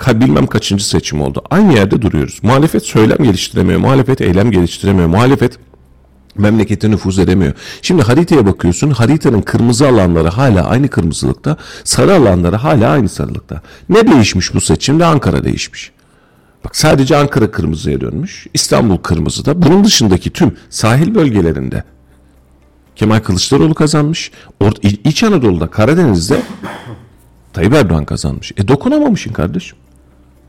bilmem kaçıncı seçim oldu. Aynı yerde duruyoruz. Muhalefet söylem geliştiremiyor. Muhalefet eylem geliştiremiyor. Muhalefet memlekete nüfuz edemiyor. Şimdi haritaya bakıyorsun. Haritanın kırmızı alanları hala aynı kırmızılıkta. Sarı alanları hala aynı sarılıkta. Ne değişmiş bu seçimde? Ankara değişmiş. Bak sadece Ankara kırmızıya dönmüş. İstanbul kırmızıda. Bunun dışındaki tüm sahil bölgelerinde Kemal Kılıçdaroğlu kazanmış. Or İç Anadolu'da Karadeniz'de Tayyip Erdoğan kazanmış. E dokunamamışsın kardeşim.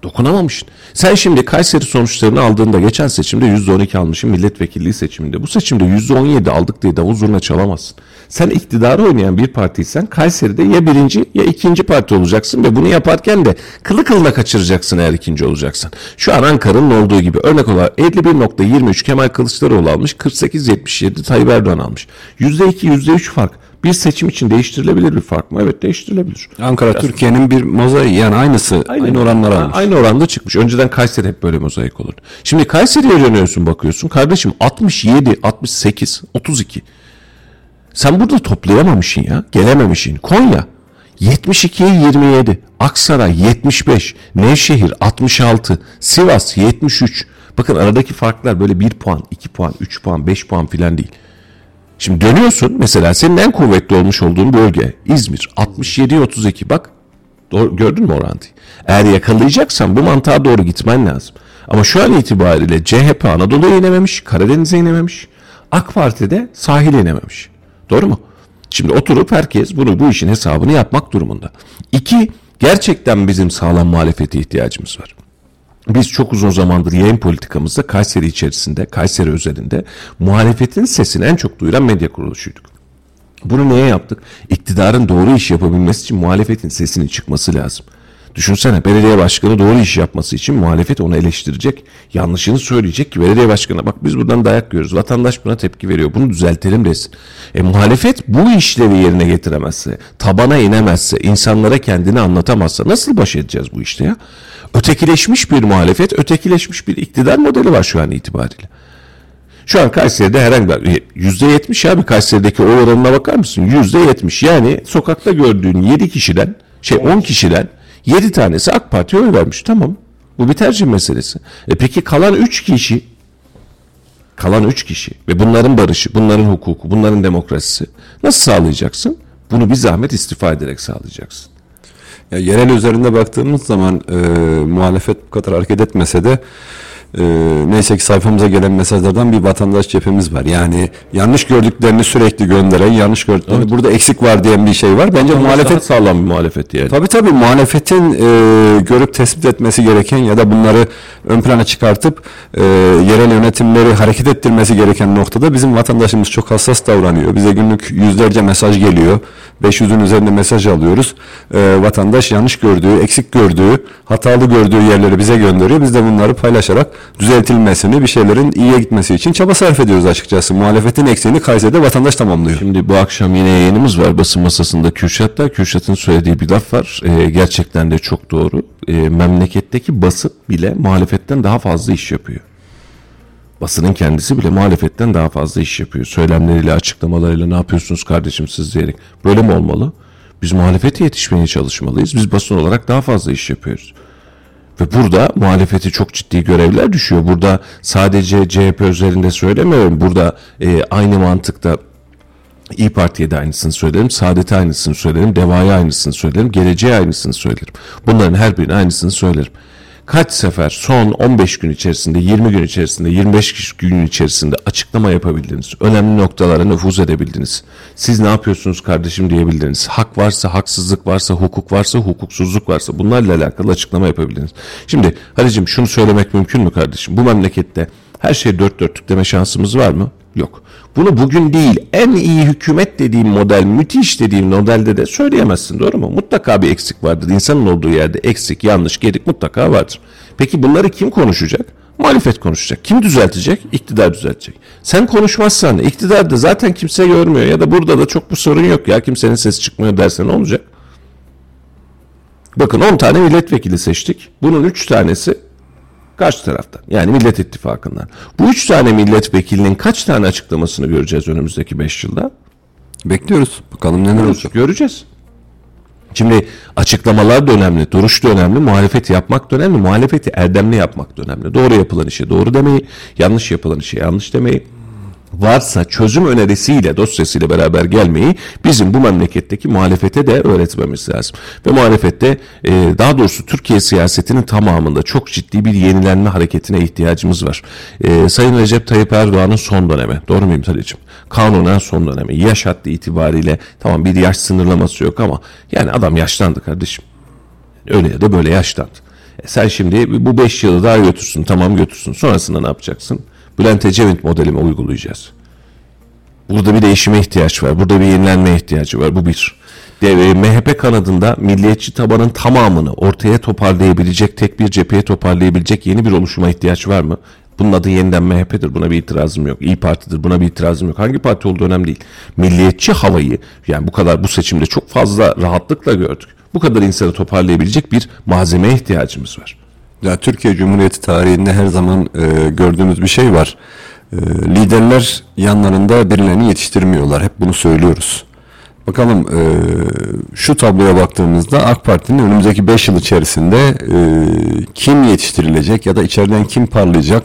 Dokunamamışsın. Sen şimdi Kayseri sonuçlarını aldığında geçen seçimde %12 almışsın milletvekilliği seçiminde. Bu seçimde %17 aldık diye davul zurna çalamazsın. Sen iktidarı oynayan bir partiysen Kayseri'de ya birinci ya ikinci parti olacaksın ve bunu yaparken de kılı kılına kaçıracaksın eğer ikinci olacaksan. Şu an Ankara'nın olduğu gibi örnek olarak 51.23 Kemal Kılıçdaroğlu almış 48.77 Tayyip Erdoğan almış. %2 %3 fark bir seçim için değiştirilebilir bir fark mı? Evet değiştirilebilir. Ankara Türkiye'nin bir mozaiği yani aynısı aynı oranlar almış. Aynı oranda çıkmış. Önceden Kayseri hep böyle mozaik olur. Şimdi Kayseri'ye dönüyorsun bakıyorsun. Kardeşim 67, 68, 32. Sen burada toplayamamışsın ya. Gelememişsin. Konya 72'ye 27. Aksaray 75. Nevşehir 66. Sivas 73. Bakın aradaki farklar böyle 1 puan, 2 puan, 3 puan, 5 puan filan değil. Şimdi dönüyorsun mesela senin en kuvvetli olmuş olduğun bölge İzmir 67 32 bak doğru, gördün mü orantıyı? Eğer yakalayacaksan bu mantığa doğru gitmen lazım. Ama şu an itibariyle CHP Anadolu'ya inememiş, Karadeniz'e inememiş, AK Parti'de sahile inememiş. Doğru mu? Şimdi oturup herkes bunu bu işin hesabını yapmak durumunda. İki, gerçekten bizim sağlam muhalefete ihtiyacımız var. Biz çok uzun zamandır yayın politikamızda Kayseri içerisinde, Kayseri özelinde muhalefetin sesini en çok duyuran medya kuruluşuyduk. Bunu neye yaptık? İktidarın doğru iş yapabilmesi için muhalefetin sesinin çıkması lazım. Düşünsene belediye başkanı doğru iş yapması için muhalefet onu eleştirecek. Yanlışını söyleyecek ki belediye başkanı bak biz buradan dayak yiyoruz. Vatandaş buna tepki veriyor. Bunu düzeltelim desin. E muhalefet bu işlevi yerine getiremezse, tabana inemezse, insanlara kendini anlatamazsa nasıl baş edeceğiz bu işte ya? Ötekileşmiş bir muhalefet, ötekileşmiş bir iktidar modeli var şu an itibariyle. Şu an Kayseri'de herhangi bir yüzde yetmiş abi Kayseri'deki oy oranına bakar mısın? Yüzde yetmiş yani sokakta gördüğün yedi kişiden şey on kişiden yedi tanesi AK Parti'ye oy vermiş tamam. Bu bir tercih meselesi. E peki kalan üç kişi kalan üç kişi ve bunların barışı, bunların hukuku, bunların demokrasisi nasıl sağlayacaksın? Bunu bir zahmet istifa ederek sağlayacaksın. Ya yerel üzerinde baktığımız zaman e, muhalefet bu kadar hareket etmese de e, neyse ki sayfamıza gelen mesajlardan bir vatandaş cephemiz var. Yani yanlış gördüklerini sürekli gönderen, yanlış gördüklerini evet. burada eksik var diyen bir şey var. Bence muhalefet sağlam bir muhalefet yani. Tabii tabii muhalefetin e, görüp tespit etmesi gereken ya da bunları ön plana çıkartıp e, yerel yönetimleri hareket ettirmesi gereken noktada bizim vatandaşımız çok hassas davranıyor. Bize günlük yüzlerce mesaj geliyor. 500'ün üzerinde mesaj alıyoruz. E, vatandaş yanlış gördüğü, eksik gördüğü, hatalı gördüğü yerleri bize gönderiyor. Biz de bunları paylaşarak düzeltilmesini, bir şeylerin iyiye gitmesi için çaba sarf ediyoruz açıkçası. Muhalefetin eksiğini Kayseri'de vatandaş tamamlıyor. Şimdi bu akşam yine yayınımız var basın masasında Kürşat'ta. Kürşat'ın söylediği bir laf var. E, gerçekten de çok doğru. E, memleketteki basın bile muhalefetten daha fazla iş yapıyor. Basının kendisi bile muhalefetten daha fazla iş yapıyor. Söylemleriyle, açıklamalarıyla ne yapıyorsunuz kardeşim siz diyerek. Böyle mi olmalı? Biz muhalefete yetişmeye çalışmalıyız. Biz basın olarak daha fazla iş yapıyoruz. Ve burada muhalefeti çok ciddi görevler düşüyor. Burada sadece CHP üzerinde söylemiyorum. Burada e, aynı mantıkta İyi Parti'ye de aynısını söylerim, Saadet'e aynısını söylerim, Deva'ya aynısını söylerim, Geleceğe aynısını söylerim. Bunların her birine aynısını söylerim kaç sefer son 15 gün içerisinde, 20 gün içerisinde, 25 gün içerisinde açıklama yapabildiniz. Önemli noktalara nüfuz edebildiniz. Siz ne yapıyorsunuz kardeşim diyebildiniz. Hak varsa, haksızlık varsa, hukuk varsa, hukuksuzluk varsa bunlarla alakalı açıklama yapabildiniz. Şimdi Halicim şunu söylemek mümkün mü kardeşim? Bu memlekette her şey dört dörtlük deme şansımız var mı? Yok. Bunu bugün değil en iyi hükümet dediğim model, müthiş dediğim modelde de söyleyemezsin doğru mu? Mutlaka bir eksik vardır. İnsanın olduğu yerde eksik, yanlış, gerik mutlaka vardır. Peki bunları kim konuşacak? Muhalefet konuşacak. Kim düzeltecek? İktidar düzeltecek. Sen konuşmazsan iktidar da zaten kimse görmüyor ya da burada da çok bu sorun yok ya kimsenin sesi çıkmıyor derse ne olacak? Bakın 10 tane milletvekili seçtik. Bunun 3 tanesi karşı taraftan. Yani Millet İttifakı'ndan. Bu 3 tane milletvekilinin kaç tane açıklamasını göreceğiz önümüzdeki 5 yılda? Bekliyoruz. Bakalım neler olacak. Göreceğiz. Şimdi açıklamalar da önemli, duruş da önemli, muhalefeti yapmak da önemli, muhalefeti erdemli yapmak da önemli. Doğru yapılan işe doğru demeyi, yanlış yapılan işe yanlış demeyi, varsa çözüm önerisiyle, dosyasıyla beraber gelmeyi bizim bu memleketteki muhalefete de öğretmemiz lazım. Ve muhalefette e, daha doğrusu Türkiye siyasetinin tamamında çok ciddi bir yenilenme hareketine ihtiyacımız var. E, Sayın Recep Tayyip Erdoğan'ın son dönemi, doğru muyum Talih'cim? Kanunen son dönemi, yaş haddi itibariyle tamam bir yaş sınırlaması yok ama yani adam yaşlandı kardeşim. Öyle ya da böyle yaşlandı. E sen şimdi bu 5 yılı daha götürsün, tamam götürsün. Sonrasında ne yapacaksın? Bülent Ecevit modelimi uygulayacağız. Burada bir değişime ihtiyaç var. Burada bir yenilenme ihtiyacı var. Bu bir. De, MHP kanadında milliyetçi tabanın tamamını ortaya toparlayabilecek, tek bir cepheye toparlayabilecek yeni bir oluşuma ihtiyaç var mı? Bunun adı yeniden MHP'dir. Buna bir itirazım yok. İyi Parti'dir. Buna bir itirazım yok. Hangi parti olduğu önemli değil. Milliyetçi havayı yani bu kadar bu seçimde çok fazla rahatlıkla gördük. Bu kadar insanı toparlayabilecek bir malzemeye ihtiyacımız var. Ya Türkiye Cumhuriyeti tarihinde her zaman e, gördüğümüz bir şey var. E, liderler yanlarında birilerini yetiştirmiyorlar. Hep bunu söylüyoruz. Bakalım e, şu tabloya baktığımızda AK Parti'nin önümüzdeki 5 yıl içerisinde e, kim yetiştirilecek ya da içeriden kim parlayacak?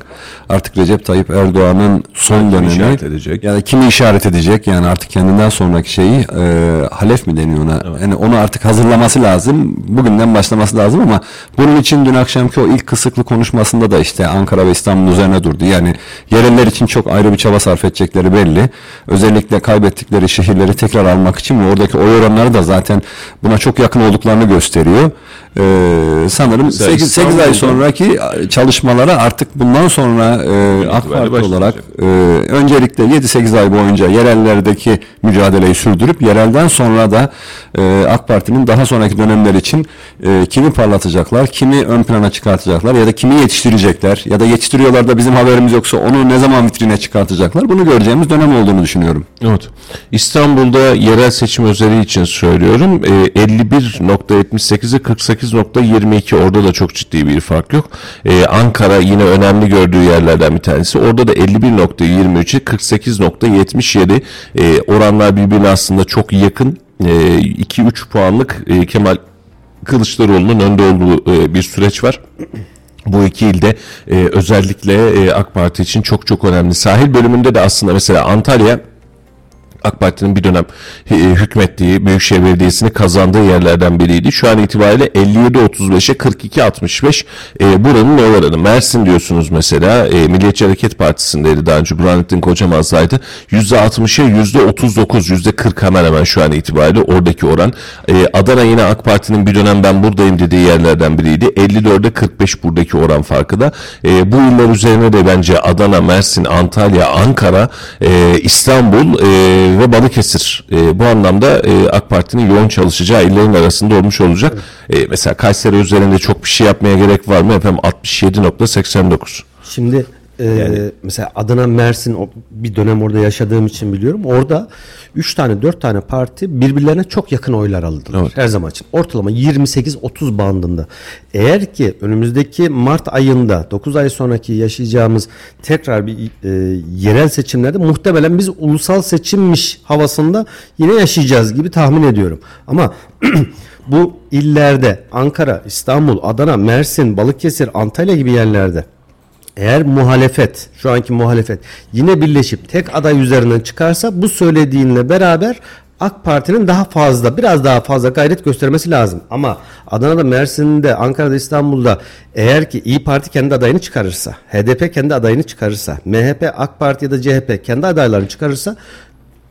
Artık Recep Tayyip Erdoğan'ın son dönemi işaret edecek? ya da kimi işaret edecek? Yani artık kendinden sonraki şeyi e, halef mi deniyor ona? Yani onu artık hazırlaması lazım. Bugünden başlaması lazım ama bunun için dün akşamki o ilk kısıklı konuşmasında da işte Ankara ve İstanbul üzerine durdu. Yani yereller için çok ayrı bir çaba sarf edecekleri belli. Özellikle kaybettikleri şehirleri tekrar almak için ve oradaki oy oranları da zaten buna çok yakın olduklarını gösteriyor. Ee, sanırım Mesela 8, 8 ay sonraki çalışmalara artık bundan sonra e, AK Parti olarak e, öncelikle 7-8 ay boyunca yerellerdeki mücadeleyi sürdürüp yerelden sonra da e, AK Parti'nin daha sonraki dönemler için e, kimi parlatacaklar, kimi ön plana çıkartacaklar ya da kimi yetiştirecekler ya da yetiştiriyorlar da bizim haberimiz yoksa onu ne zaman vitrine çıkartacaklar bunu göreceğimiz dönem olduğunu düşünüyorum. Evet. İstanbul'da yerel seçim özelliği için söylüyorum. E, 51.78'e 48.22 orada da çok ciddi bir fark yok. E, Ankara yine önemli gördüğü yerlerden bir tanesi. Orada da 51.23'e 48.77 e, oranlar birbirine aslında çok yakın. E, 2-3 puanlık e, Kemal Kılıçdaroğlu'nun önde olduğu e, bir süreç var. Bu iki ilde e, özellikle e, AK Parti için çok çok önemli. Sahil bölümünde de aslında mesela Antalya AK Parti'nin bir dönem e, hükmettiği Büyükşehir Belediyesi'ni kazandığı yerlerden biriydi. Şu an itibariyle 57-35'e 42-65 e, buranın ne oranı? Mersin diyorsunuz mesela e, Milliyetçi Hareket Partisi'ndeydi daha önce Burhanettin Kocamaz'daydı. %60'a %39 %40 hemen hemen şu an itibariyle oradaki oran. E, Adana yine AK Parti'nin bir dönem ben buradayım dediği yerlerden biriydi. 54'e 45 buradaki oran farkı da. E, bu iller üzerine de bence Adana, Mersin, Antalya, Ankara, e, İstanbul e, ve Balıkesir e, bu anlamda e, AK Parti'nin yoğun çalışacağı illerin arasında olmuş olacak. E, mesela Kayseri üzerinde çok bir şey yapmaya gerek var mı? Efendim 67.89. Şimdi e, mesela Adana, Mersin bir dönem orada yaşadığım için biliyorum. Orada 3 tane 4 tane parti birbirlerine çok yakın oylar aldılar. Evet. Her zaman için. Ortalama 28-30 bandında. Eğer ki önümüzdeki Mart ayında 9 ay sonraki yaşayacağımız tekrar bir e, yerel seçimlerde muhtemelen biz ulusal seçimmiş havasında yine yaşayacağız gibi tahmin ediyorum. Ama bu illerde Ankara, İstanbul, Adana, Mersin, Balıkesir, Antalya gibi yerlerde eğer muhalefet, şu anki muhalefet yine birleşip tek aday üzerinden çıkarsa bu söylediğinle beraber AK Parti'nin daha fazla, biraz daha fazla gayret göstermesi lazım. Ama Adana'da, Mersin'de, Ankara'da, İstanbul'da eğer ki İyi Parti kendi adayını çıkarırsa, HDP kendi adayını çıkarırsa, MHP, AK Parti ya da CHP kendi adaylarını çıkarırsa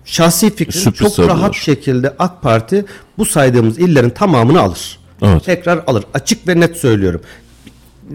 şahsi fikrim Sürpriz çok rahat olur. şekilde AK Parti bu saydığımız illerin tamamını alır. Evet. Tekrar alır. Açık ve net söylüyorum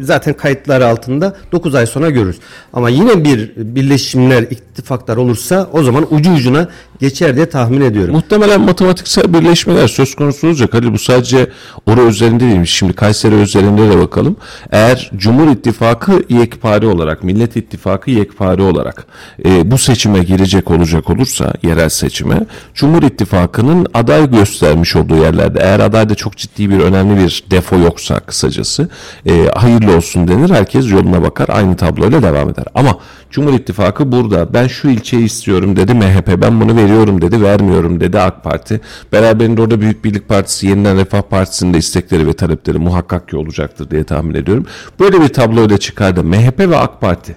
zaten kayıtlar altında 9 ay sonra görürüz. Ama yine bir birleşimler, ittifaklar olursa o zaman ucu ucuna geçer diye tahmin ediyorum. Muhtemelen matematiksel birleşmeler söz konusu olacak. Halil bu sadece orada üzerinde değil. Şimdi Kayseri özelinde de bakalım. Eğer Cumhur İttifakı yekpare olarak, Millet İttifakı yekpare olarak e, bu seçime girecek olacak olursa, yerel seçime, Cumhur İttifakı'nın aday göstermiş olduğu yerlerde eğer adayda çok ciddi bir önemli bir defo yoksa kısacası e, hayırlı olsun denir. Herkes yoluna bakar. Aynı tabloyla devam eder. Ama Cumhur İttifakı burada ben şu ilçeyi istiyorum dedi MHP ben bunu veriyorum dedi vermiyorum dedi AK Parti. Beraberinde orada Büyük Birlik Partisi yeniden Refah Partisi'nin de istekleri ve talepleri muhakkak ki olacaktır diye tahmin ediyorum. Böyle bir tabloyla çıkardı MHP ve AK Parti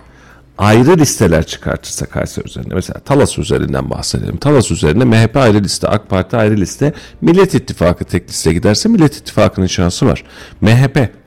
ayrı listeler çıkartırsa Kayseri üzerinde mesela Talas üzerinden bahsedelim. Talas üzerinde MHP ayrı liste, AK Parti ayrı liste, Millet İttifakı tek liste giderse Millet İttifakı'nın şansı var. MHP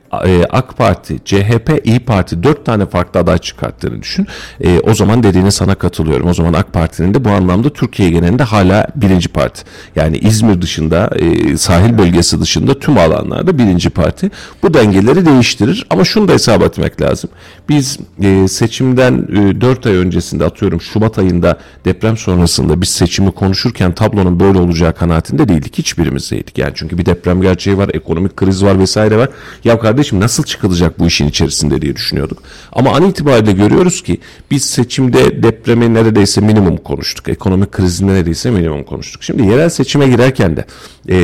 AK Parti, CHP, İyi Parti dört tane farklı aday çıkarttığını düşün. E, o zaman dediğine sana katılıyorum. O zaman AK Parti'nin de bu anlamda Türkiye genelinde hala birinci parti. Yani İzmir dışında, e, sahil bölgesi dışında tüm alanlarda birinci parti. Bu dengeleri değiştirir. Ama şunu da hesap etmek lazım. Biz e, seçimden e, 4 ay öncesinde atıyorum Şubat ayında deprem sonrasında biz seçimi konuşurken tablonun böyle olacağı kanaatinde değildik. Hiçbirimizdeydik. Yani çünkü bir deprem gerçeği var, ekonomik kriz var vesaire var. Ya kardeşim nasıl çıkılacak bu işin içerisinde diye düşünüyorduk. Ama an itibariyle görüyoruz ki biz seçimde depremi neredeyse minimum konuştuk. Ekonomik krizi neredeyse minimum konuştuk. Şimdi yerel seçime girerken de e,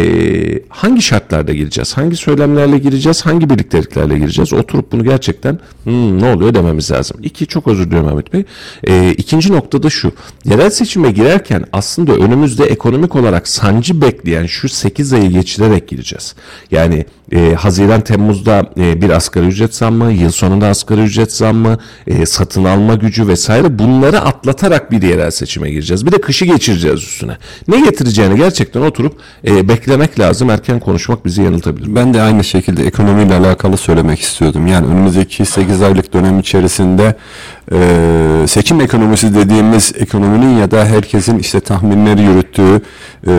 hangi şartlarda gireceğiz? Hangi söylemlerle gireceğiz? Hangi birlikteliklerle gireceğiz? Oturup bunu gerçekten hmm, ne oluyor dememiz lazım. İki çok özür diliyorum Ahmet Bey. E, ikinci noktada şu. Yerel seçime girerken aslında önümüzde ekonomik olarak sancı bekleyen şu 8 ayı geçirerek gireceğiz. Yani e, Haziran Temmuz'da e, bir asgari ücret zammı, yıl sonunda asgari ücret zammı, e, satın alma gücü vesaire bunları atlatarak bir yerel seçime gireceğiz. Bir de kışı geçireceğiz üstüne. Ne getireceğini gerçekten oturup e, beklemek lazım. Erken konuşmak bizi yanıltabilir. Ben de aynı şekilde ekonomiyle alakalı söylemek istiyordum. Yani önümüzdeki 8 aylık dönem içerisinde e, seçim ekonomisi dediğimiz ekonominin ya da herkesin işte tahminleri yürüttüğü e,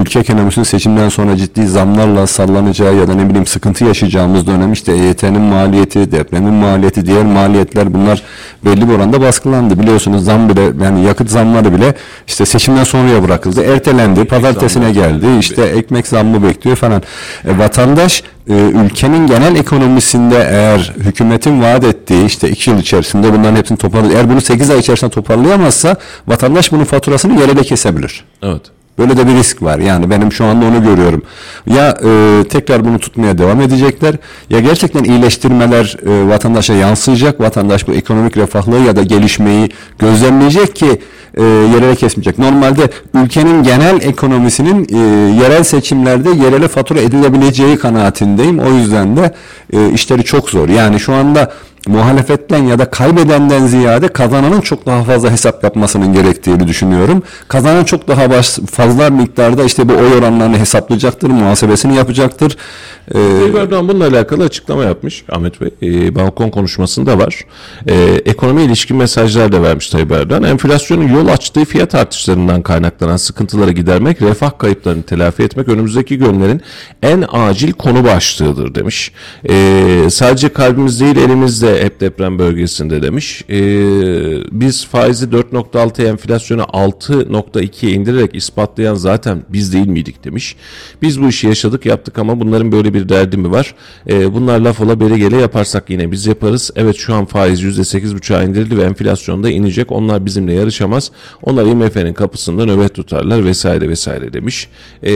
ülke ekonomisinin seçimden sonra ciddi zamlarla sallanacağı ya da ne bileyim sıkıntı yaşayacağımız dönem işte EYT'nin maliyeti, depremin maliyeti, diğer maliyetler bunlar belli bir oranda baskılandı. Biliyorsunuz zam bile yani yakıt zamları bile işte seçimden sonraya bırakıldı. Ertelendi, pazartesine geldi. İşte ekmek zammı bekliyor falan. E, vatandaş e, ülkenin genel ekonomisinde eğer hükümetin vaat ettiği işte iki yıl içerisinde bunların hepsini toparlıyor. Eğer bunu 8 ay içerisinde toparlayamazsa vatandaş bunun faturasını yerele kesebilir. Evet. Böyle de bir risk var. Yani benim şu anda onu görüyorum. Ya e, tekrar bunu tutmaya devam edecekler ya gerçekten iyileştirmeler e, vatandaşa yansıyacak. Vatandaş bu ekonomik refahlığı ya da gelişmeyi gözlemleyecek ki e, yerele kesmeyecek. Normalde ülkenin genel ekonomisinin e, yerel seçimlerde yerele fatura edilebileceği kanaatindeyim. O yüzden de e, işleri çok zor. Yani şu anda muhalefetten ya da kaybedenden ziyade kazananın çok daha fazla hesap yapmasının gerektiğini düşünüyorum. Kazanan çok daha baş, fazla miktarda işte bu oy oranlarını hesaplayacaktır, muhasebesini yapacaktır. Ee, Erdoğan bununla alakalı açıklama yapmış Ahmet Bey. E, balkon konuşmasında var. E, ekonomi ilişkin mesajlar da vermiş Tayyip Erdoğan. Enflasyonun yol açtığı fiyat artışlarından kaynaklanan sıkıntıları gidermek, refah kayıplarını telafi etmek önümüzdeki günlerin en acil konu başlığıdır demiş. E, sadece kalbimiz değil elimizde hep deprem bölgesinde demiş. E, biz faizi 4.6 enflasyonu 6.2'ye indirerek ispatlayan zaten biz değil miydik demiş. Biz bu işi yaşadık yaptık ama bunların böyle bir derdi mi var? E, bunlar laf ola beri gele yaparsak yine biz yaparız. Evet şu an faiz %8.5'a indirildi ve enflasyonda inecek. Onlar bizimle yarışamaz. Onlar IMF'nin kapısında nöbet tutarlar vesaire vesaire demiş. E,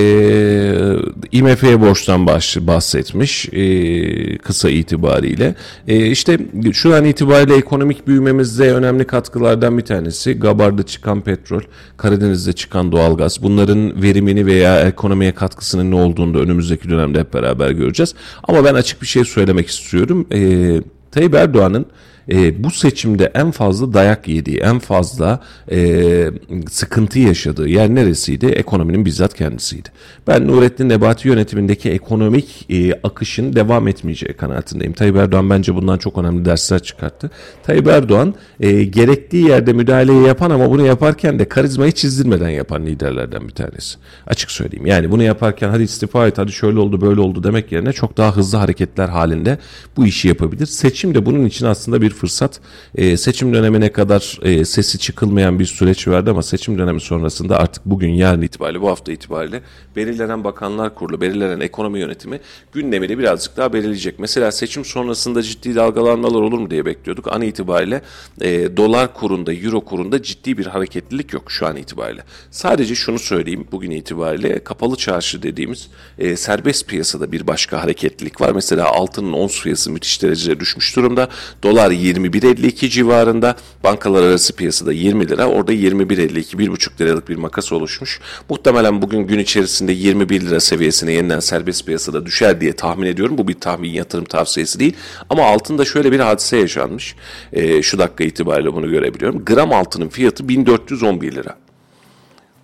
IMF'ye borçtan bahsetmiş e, kısa itibariyle. E, işte şu an itibariyle ekonomik büyümemizde önemli katkılardan bir tanesi Gabar'da çıkan petrol, Karadeniz'de çıkan doğalgaz. Bunların verimini veya ekonomiye katkısının ne olduğunu da önümüzdeki dönemde hep beraber göreceğiz. Ama ben açık bir şey söylemek istiyorum. Ee, Tayyip Erdoğan'ın e, bu seçimde en fazla dayak yediği, en fazla e, sıkıntı yaşadığı yer neresiydi? Ekonominin bizzat kendisiydi. Ben Nurettin Nebati yönetimindeki ekonomik e, akışın devam etmeyeceği kanaatindeyim. Tayyip Erdoğan bence bundan çok önemli dersler çıkarttı. Tayyip Erdoğan e, gerektiği yerde müdahaleyi yapan ama bunu yaparken de karizmayı çizdirmeden yapan liderlerden bir tanesi. Açık söyleyeyim. Yani bunu yaparken hadi istifa et, hadi şöyle oldu böyle oldu demek yerine çok daha hızlı hareketler halinde bu işi yapabilir. Seçim de bunun için aslında bir fırsat. E, seçim dönemine kadar e, sesi çıkılmayan bir süreç vardı ama seçim dönemi sonrasında artık bugün yarın itibariyle bu hafta itibariyle belirlenen bakanlar kurulu, belirlenen ekonomi yönetimi gündemini birazcık daha belirleyecek. Mesela seçim sonrasında ciddi dalgalanmalar olur mu diye bekliyorduk. An itibariyle e, dolar kurunda, euro kurunda ciddi bir hareketlilik yok şu an itibariyle. Sadece şunu söyleyeyim bugün itibariyle kapalı çarşı dediğimiz e, serbest piyasada bir başka hareketlilik var. Mesela altının ons fiyatı müthiş derecede düşmüş durumda. Dolar 21.52 civarında. Bankalar arası piyasada 20 lira. Orada 21.52 1,5 liralık bir makas oluşmuş. Muhtemelen bugün gün içerisinde 21 lira seviyesine yeniden serbest piyasada düşer diye tahmin ediyorum. Bu bir tahmin yatırım tavsiyesi değil. Ama altında şöyle bir hadise yaşanmış. E, şu dakika itibariyle bunu görebiliyorum. Gram altının fiyatı 1411 lira.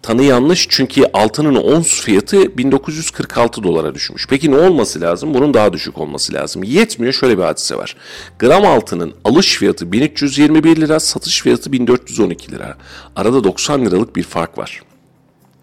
Tanı yanlış çünkü altının ons fiyatı 1946 dolara düşmüş. Peki ne olması lazım? Bunun daha düşük olması lazım. Yetmiyor şöyle bir hadise var. Gram altının alış fiyatı 1321 lira, satış fiyatı 1412 lira. Arada 90 liralık bir fark var.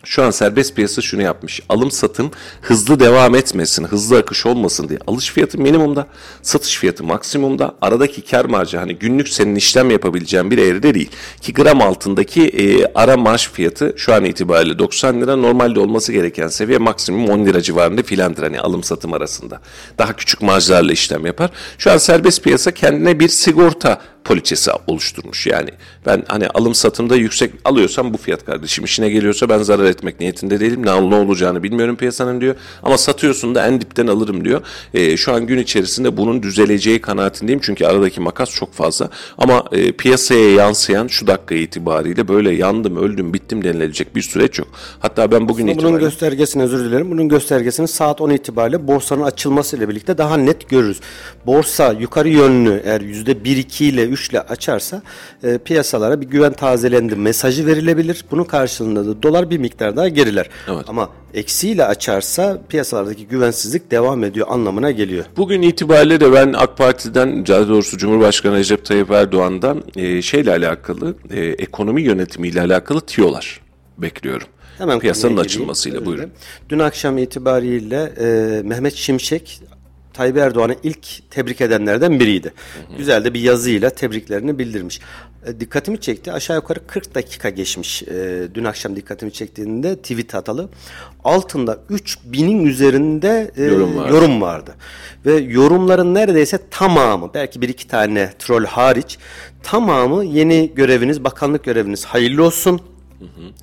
Şu an serbest piyasa şunu yapmış. Alım satım hızlı devam etmesin, hızlı akış olmasın diye. Alış fiyatı minimumda, satış fiyatı maksimumda. Aradaki kar marjı hani günlük senin işlem yapabileceğin bir eğride değil. Ki gram altındaki e, ara marş fiyatı şu an itibariyle 90 lira. Normalde olması gereken seviye maksimum 10 lira civarında filandır hani alım satım arasında. Daha küçük marjlarla işlem yapar. Şu an serbest piyasa kendine bir sigorta poliçesi oluşturmuş yani. Ben hani alım satımda yüksek alıyorsam bu fiyat kardeşim işine geliyorsa ben zarar etmek niyetinde değilim. Ne, ne olacağını bilmiyorum piyasanın diyor. Ama satıyorsun da en dipten alırım diyor. E, şu an gün içerisinde bunun düzeleceği kanaatindeyim. Çünkü aradaki makas çok fazla. Ama e, piyasaya yansıyan şu dakika itibariyle böyle yandım, öldüm, bittim denilecek bir süreç yok. Hatta ben bugün Bunun itibariyle... göstergesini özür dilerim. Bunun göstergesini saat 10 itibariyle borsanın açılmasıyla birlikte daha net görürüz. Borsa yukarı yönlü eğer %1-2 ile 3 ile açarsa e, piyasalara bir güven tazelendi mesajı verilebilir. Bunun karşılığında da dolar bir miktar daha geriler. Evet. Ama eksiyle açarsa piyasalardaki güvensizlik devam ediyor anlamına geliyor. Bugün itibariyle de ben AK Parti'den, daha doğrusu Cumhurbaşkanı Recep Tayyip Erdoğan'dan e, şeyle alakalı, e, ekonomi yönetimiyle alakalı tiyolar bekliyorum. Hemen Piyasanın açılmasıyla gireyim. buyurun. Dün akşam itibariyle e, Mehmet Şimşek Tayyip Erdoğan'ı ilk tebrik edenlerden biriydi. Güzel de bir yazıyla tebriklerini bildirmiş. E, dikkatimi çekti. Aşağı yukarı 40 dakika geçmiş. E, dün akşam dikkatimi çektiğinde tweet atalı. Altında 3000'in üzerinde e, Yorum vardı. yorum vardı. Ve yorumların neredeyse tamamı belki bir iki tane troll hariç tamamı yeni göreviniz bakanlık göreviniz hayırlı olsun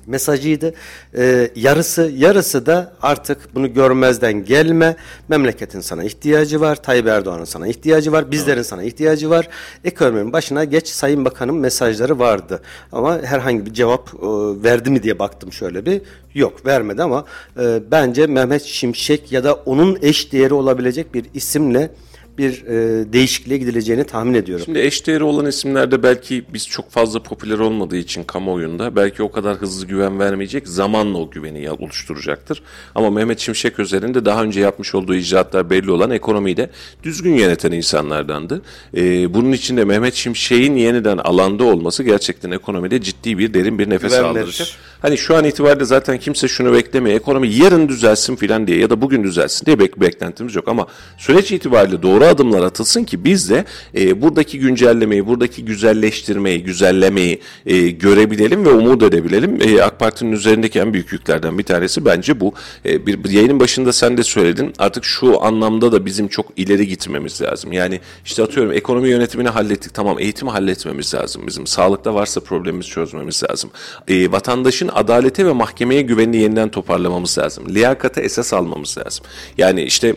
mesajıydı. Ee, yarısı yarısı da artık bunu görmezden gelme. Memleketin sana ihtiyacı var. Tayyip Erdoğan'ın sana ihtiyacı var. Bizlerin sana ihtiyacı var. Ekonominin başına geç Sayın Bakan'ın mesajları vardı. Ama herhangi bir cevap e, verdi mi diye baktım şöyle bir. Yok vermedi ama e, bence Mehmet Şimşek ya da onun eş değeri olabilecek bir isimle bir e, değişikliğe gidileceğini tahmin ediyorum. Şimdi eşdeğeri olan isimlerde belki biz çok fazla popüler olmadığı için kamuoyunda belki o kadar hızlı güven vermeyecek zamanla o güveni oluşturacaktır. Ama Mehmet Şimşek üzerinde daha önce yapmış olduğu icraatlar belli olan ekonomiyi de düzgün yöneten insanlardandı. Ee, bunun için de Mehmet Şimşek'in yeniden alanda olması gerçekten ekonomide ciddi bir derin bir nefes Güven aldıracak. verir. Hani şu an itibariyle zaten kimse şunu beklemiyor. Ekonomi yarın düzelsin filan diye ya da bugün düzelsin diye bek beklentimiz yok. Ama süreç itibariyle doğru adımlar atılsın ki biz de e, buradaki güncellemeyi, buradaki güzelleştirmeyi, güzellemeyi e, görebilelim ve umut edebilelim. E, AK Parti'nin üzerindeki en büyük yüklerden bir tanesi bence bu. E, bir, bir yayının başında sen de söyledin. Artık şu anlamda da bizim çok ileri gitmemiz lazım. Yani işte atıyorum ekonomi yönetimini hallettik. Tamam eğitimi halletmemiz lazım bizim. Sağlıkta varsa problemimizi çözmemiz lazım. E, vatandaşın adalete ve mahkemeye güvenini yeniden toparlamamız lazım. Liyakata esas almamız lazım. Yani işte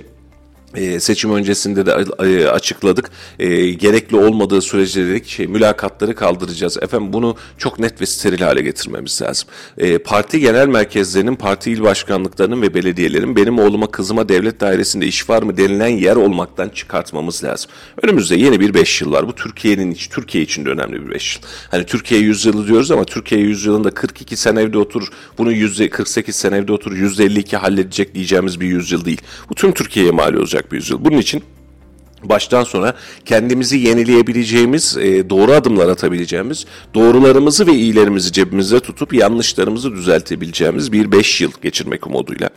e, seçim öncesinde de e, açıkladık. E, gerekli olmadığı sürece dedik şey, mülakatları kaldıracağız. Efendim bunu çok net ve steril hale getirmemiz lazım. E, parti genel merkezlerinin, parti il başkanlıklarının ve belediyelerin benim oğluma kızıma devlet dairesinde iş var mı denilen yer olmaktan çıkartmamız lazım. Önümüzde yeni bir 5 yıl var. Bu Türkiye'nin Türkiye için de önemli bir 5 yıl. Hani Türkiye yüzyılı diyoruz ama Türkiye yüzyılında 42 sene evde otur, bunu yüzde 48 sene evde otur, yüzde 52 halledecek diyeceğimiz bir yüzyıl değil. Bu tüm Türkiye'ye mal olacak bir yüzyıl. Bunun için baştan sona kendimizi yenileyebileceğimiz, e, doğru adımlar atabileceğimiz, doğrularımızı ve iyilerimizi cebimizde tutup yanlışlarımızı düzeltebileceğimiz bir 5 yıl geçirmek umuduyla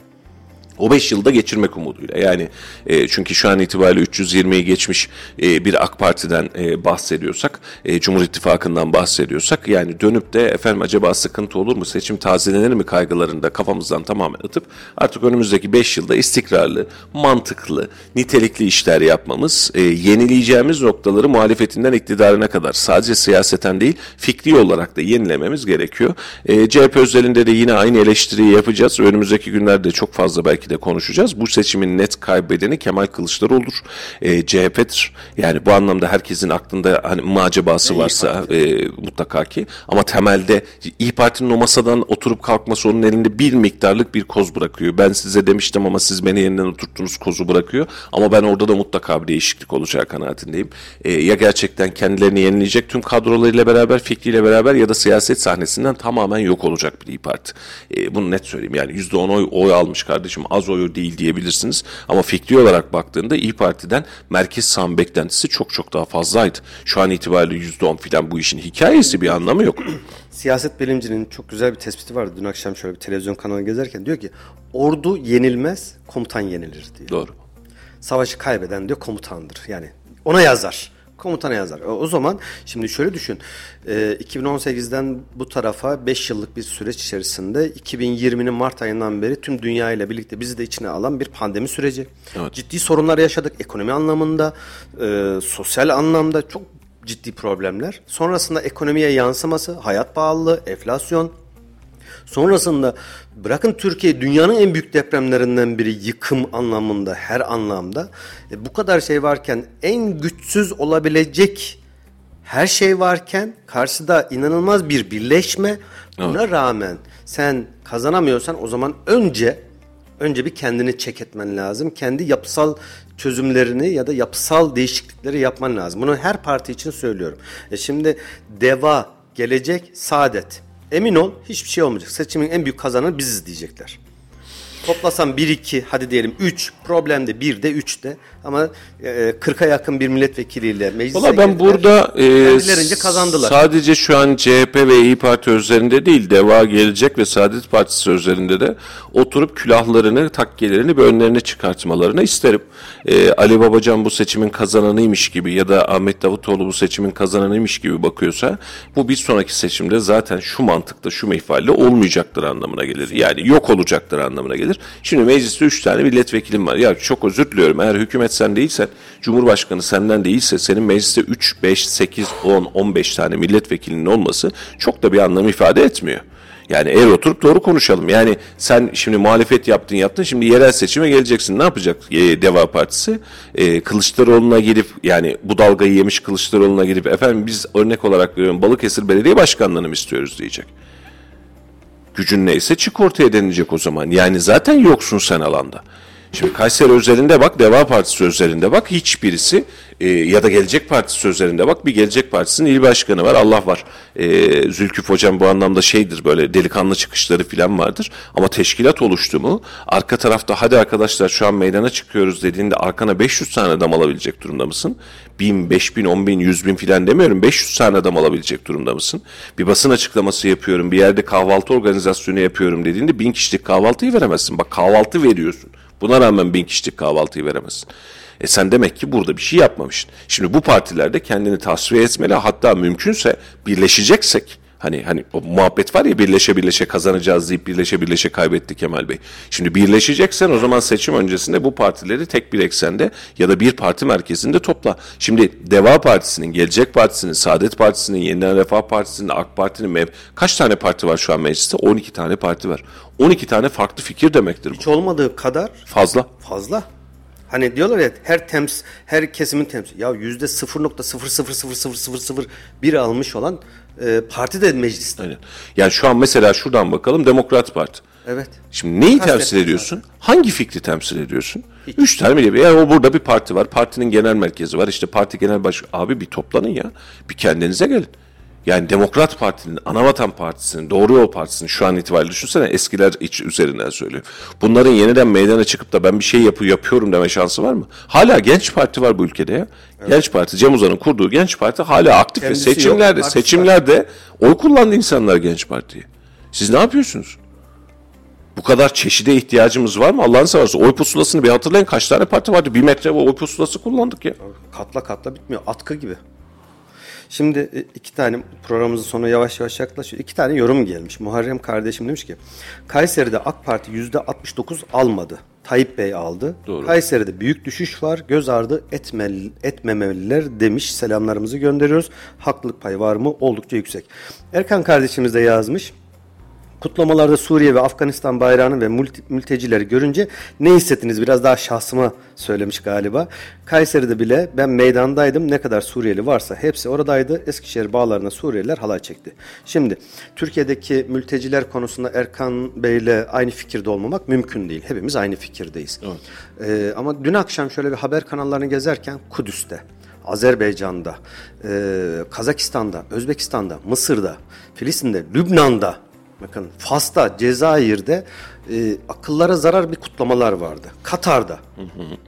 o 5 yılda geçirmek umuduyla. Yani e, çünkü şu an itibariyle 320'yi geçmiş e, bir AK Parti'den e, bahsediyorsak, e, Cumhur İttifakı'ndan bahsediyorsak yani dönüp de efendim acaba sıkıntı olur mu, seçim tazelenir mi kaygılarını da kafamızdan tamamen atıp artık önümüzdeki 5 yılda istikrarlı, mantıklı, nitelikli işler yapmamız, e, yenileyeceğimiz noktaları muhalefetinden iktidarına kadar sadece siyaseten değil fikri olarak da yenilememiz gerekiyor. E, CHP özelinde de yine aynı eleştiriyi yapacağız. Önümüzdeki günlerde çok fazla belki de konuşacağız. Bu seçimin net kaybedeni Kemal Kılıçdaroğlu'dur. E, CHP'dir. Yani bu anlamda herkesin aklında hani macebası varsa e, mutlaka ki. Ama temelde İyi Parti'nin o masadan oturup kalkması onun elinde bir miktarlık bir koz bırakıyor. Ben size demiştim ama siz beni yeniden oturttunuz kozu bırakıyor. Ama ben orada da mutlaka bir değişiklik olacağı kanaatindeyim. E, ya gerçekten kendilerini yenileyecek tüm kadrolarıyla beraber, fikriyle beraber ya da siyaset sahnesinden tamamen yok olacak bir İyi Parti. E, bunu net söyleyeyim. Yani %10 oy, oy almış kardeşim az oyu değil diyebilirsiniz. Ama fikri olarak baktığında İyi Parti'den merkez sağ beklentisi çok çok daha fazlaydı. Şu an itibariyle %10 filan bu işin hikayesi bir anlamı yok. Siyaset bilimcinin çok güzel bir tespiti vardı. Dün akşam şöyle bir televizyon kanalı gezerken diyor ki ordu yenilmez, komutan yenilir diyor. Doğru. Savaşı kaybeden diyor komutandır. Yani ona yazar komutana yazar. O zaman şimdi şöyle düşün. E, 2018'den bu tarafa 5 yıllık bir süreç içerisinde 2020'nin Mart ayından beri tüm dünya ile birlikte bizi de içine alan bir pandemi süreci. Evet. Ciddi sorunlar yaşadık ekonomi anlamında, e, sosyal anlamda çok ciddi problemler. Sonrasında ekonomiye yansıması, hayat pahalılığı, enflasyon, Sonrasında bırakın Türkiye dünyanın en büyük depremlerinden biri yıkım anlamında her anlamda. E, bu kadar şey varken en güçsüz olabilecek her şey varken karşıda inanılmaz bir birleşme. Buna evet. rağmen sen kazanamıyorsan o zaman önce önce bir kendini çek etmen lazım. Kendi yapısal çözümlerini ya da yapısal değişiklikleri yapman lazım. Bunu her parti için söylüyorum. E şimdi Deva, Gelecek, Saadet Emin ol hiçbir şey olmayacak. Seçimin en büyük kazananı biziz diyecekler. Toplasam 1-2 hadi diyelim 3 problemde 1'de 3'te ama e, 40'a yakın bir milletvekiliyle meclise Valla ben burada e, kazandılar. sadece şu an CHP ve İyi Parti üzerinde değil Deva Gelecek ve Saadet Partisi üzerinde de oturup külahlarını takkelerini bir önlerine çıkartmalarını isterim. E, Ali Babacan bu seçimin kazananıymış gibi ya da Ahmet Davutoğlu bu seçimin kazananıymış gibi bakıyorsa bu bir sonraki seçimde zaten şu mantıkta şu meyfalle olmayacaktır anlamına gelir. Yani yok olacaktır anlamına gelir. Şimdi mecliste 3 tane milletvekilim var. Ya çok özür diliyorum eğer hükümet sen değilsen, Cumhurbaşkanı senden değilse senin mecliste 3, 5, 8, 10, 15 tane milletvekilinin olması çok da bir anlam ifade etmiyor. Yani eğer oturup doğru konuşalım. Yani sen şimdi muhalefet yaptın yaptın şimdi yerel seçime geleceksin. Ne yapacak e, Deva Partisi? E, Kılıçdaroğlu'na girip yani bu dalgayı yemiş Kılıçdaroğlu'na girip efendim biz örnek olarak veriyorum Balıkesir Belediye Başkanlığı'nı mı istiyoruz diyecek. Gücün neyse çık ortaya denilecek o zaman. Yani zaten yoksun sen alanda. Şimdi Kayseri özelinde bak, Deva Partisi özelinde bak hiçbirisi e, ya da Gelecek Partisi üzerinde bak bir Gelecek Partisi'nin il başkanı var Allah var. E, Zülküf Hocam bu anlamda şeydir böyle delikanlı çıkışları falan vardır. Ama teşkilat oluştu mu arka tarafta hadi arkadaşlar şu an meydana çıkıyoruz dediğinde arkana 500 tane adam alabilecek durumda mısın? 1000, 5000, 10000, 100 bin filan demiyorum 500 tane adam alabilecek durumda mısın? Bir basın açıklaması yapıyorum bir yerde kahvaltı organizasyonu yapıyorum dediğinde bin kişilik kahvaltıyı veremezsin. Bak kahvaltı veriyorsun. Buna rağmen bin kişilik kahvaltıyı veremezsin. E sen demek ki burada bir şey yapmamışsın. Şimdi bu partilerde kendini tasfiye etmeli hatta mümkünse birleşeceksek Hani hani o muhabbet var ya birleşe birleşe kazanacağız deyip birleşe birleşe kaybetti Kemal Bey. Şimdi birleşeceksen o zaman seçim öncesinde bu partileri tek bir eksende ya da bir parti merkezinde topla. Şimdi Deva Partisi'nin, Gelecek Partisi'nin, Saadet Partisi'nin, Yeniden Refah Partisi'nin, AK Parti'nin mev kaç tane parti var şu an mecliste? 12 tane parti var. 12 tane farklı fikir demektir bu. Hiç olmadığı kadar fazla. Fazla. Hani diyorlar ya her tems her kesimin temsil. Ya yüzde 0.0000001 almış olan e, parti de mecliste. Aynen. Yani şu an mesela şuradan bakalım Demokrat Parti. Evet. Şimdi neyi Kastettim temsil ediyorsun? Hangi fikri temsil ediyorsun? Üç tane mi? Yani o burada bir parti var. Partinin genel merkezi var. İşte parti genel baş... Abi bir toplanın ya. Bir kendinize gelin. Yani Demokrat Parti'nin, Anavatan Partisi'nin, Doğru Yol Partisi'nin şu an itibariyle düşünsene eskiler iç üzerinden söylüyor. Bunların yeniden meydana çıkıp da ben bir şey yapı yapıyorum deme şansı var mı? Hala Genç Parti var bu ülkede ya. Genç Parti, Cem Uzan'ın kurduğu Genç Parti hala aktif Kendisi ve yok, seçimlerde, var. seçimlerde oy kullandı insanlar Genç Parti'ye. Siz ne yapıyorsunuz? Bu kadar çeşide ihtiyacımız var mı? Allah'ını seversen oy pusulasını bir hatırlayın. Kaç tane parti vardı? Bir metre oy pusulası kullandık ya. Katla katla bitmiyor. Atkı gibi. Şimdi e, iki tane programımızın sonu yavaş yavaş yaklaşıyor. İki tane yorum gelmiş. Muharrem kardeşim demiş ki Kayseri'de AK Parti yüzde 69 almadı. Tayyip Bey aldı. Doğru. Kayseri'de büyük düşüş var. Göz ardı etmeli, etmemeliler demiş. Selamlarımızı gönderiyoruz. Haklılık payı var mı? Oldukça yüksek. Erkan kardeşimiz de yazmış. Kutlamalarda Suriye ve Afganistan bayrağını ve mültecileri görünce ne hissettiniz? Biraz daha şahsıma söylemiş galiba. Kayseri'de bile ben meydandaydım. Ne kadar Suriyeli varsa hepsi oradaydı. Eskişehir bağlarına Suriyeliler halay çekti. Şimdi Türkiye'deki mülteciler konusunda Erkan Bey'le aynı fikirde olmamak mümkün değil. Hepimiz aynı fikirdeyiz. Ee, ama dün akşam şöyle bir haber kanallarını gezerken Kudüs'te, Azerbaycan'da, e, Kazakistan'da, Özbekistan'da, Mısır'da, Filistin'de, Lübnan'da Bakın Fas'ta, Cezayir'de e, akıllara zarar bir kutlamalar vardı. Katar'da.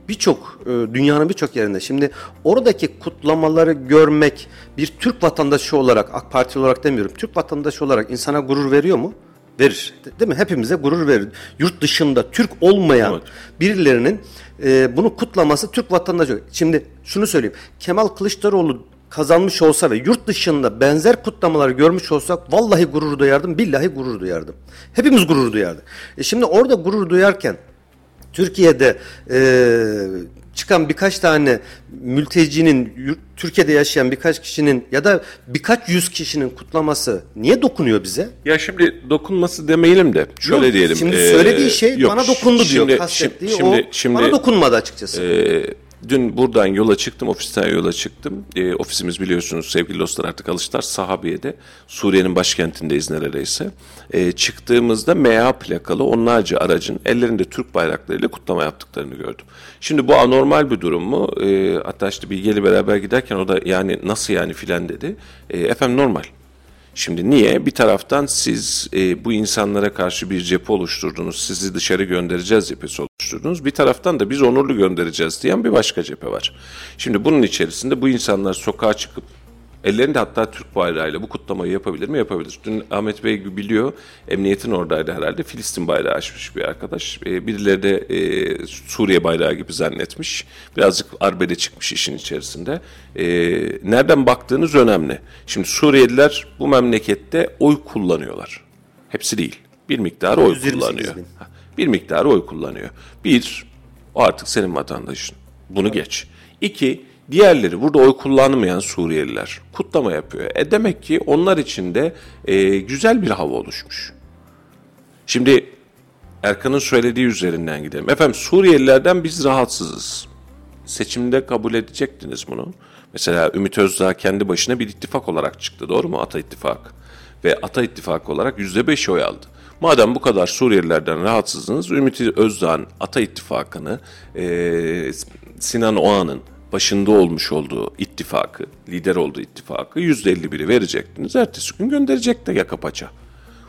Birçok e, dünyanın birçok yerinde. Şimdi oradaki kutlamaları görmek bir Türk vatandaşı olarak, AK Partili olarak demiyorum. Türk vatandaşı olarak insana gurur veriyor mu? Verir. De- Değil mi? Hepimize gurur verir. Yurt dışında Türk olmayan Evet. birilerinin e, bunu kutlaması Türk vatandaşı. Şimdi şunu söyleyeyim. Kemal Kılıçdaroğlu kazanmış olsa ve yurt dışında benzer kutlamaları görmüş olsak vallahi gurur duyardım, billahi gurur duyardım. Hepimiz gurur duyardık. E şimdi orada gurur duyarken Türkiye'de e, çıkan birkaç tane mültecinin, Türkiye'de yaşayan birkaç kişinin ya da birkaç yüz kişinin kutlaması niye dokunuyor bize? Ya şimdi dokunması demeyelim de şöyle Yok, diyelim. Şimdi ee, söylediği şey yok, bana dokundu diyor. şimdi- Kastettiği şimdi, o şimdi, bana dokunmadı açıkçası. Ee, dün buradan yola çıktım, ofisten yola çıktım. Ee, ofisimiz biliyorsunuz sevgili dostlar artık alıştılar. Sahabiye'de, Suriye'nin başkentindeyiz neredeyse. Ee, çıktığımızda MA plakalı onlarca aracın ellerinde Türk bayraklarıyla kutlama yaptıklarını gördüm. Şimdi bu anormal bir durum mu? Ee, hatta işte Bilge'yle beraber giderken o da yani nasıl yani filan dedi. Ee, efendim normal. Şimdi niye? Bir taraftan siz e, bu insanlara karşı bir cephe oluşturdunuz, sizi dışarı göndereceğiz cephesi oluşturdunuz. Bir taraftan da biz onurlu göndereceğiz diyen bir başka cephe var. Şimdi bunun içerisinde bu insanlar sokağa çıkıp ellerinde hatta Türk bayrağıyla bu kutlamayı yapabilir mi? Yapabilir. Dün Ahmet Bey biliyor, emniyetin oradaydı herhalde. Filistin bayrağı açmış bir arkadaş. E, birileri de e, Suriye bayrağı gibi zannetmiş. Birazcık arbede çıkmış işin içerisinde. E, nereden baktığınız önemli. Şimdi Suriyeliler bu memlekette oy kullanıyorlar. Hepsi değil. Bir miktar oy 128 kullanıyor. bin. Bir miktar oy kullanıyor. Bir, o artık senin vatandaşın. Bunu geç. İki, diğerleri burada oy kullanmayan Suriyeliler kutlama yapıyor. E demek ki onlar için de e, güzel bir hava oluşmuş. Şimdi Erkan'ın söylediği üzerinden gidelim. Efendim Suriyelilerden biz rahatsızız. Seçimde kabul edecektiniz bunu. Mesela Ümit Özdağ kendi başına bir ittifak olarak çıktı. Doğru mu? Ata İttifakı. Ve Ata İttifakı olarak %5 oy aldı. Madem bu kadar Suriyelilerden rahatsızsınız, Ümit Özdağ'ın Ata İttifakı'nı eee, Sinan Oğan'ın başında olmuş olduğu ittifakı, lider olduğu ittifakı %51'i verecektiniz. Ertesi gün gönderecek de yaka paça.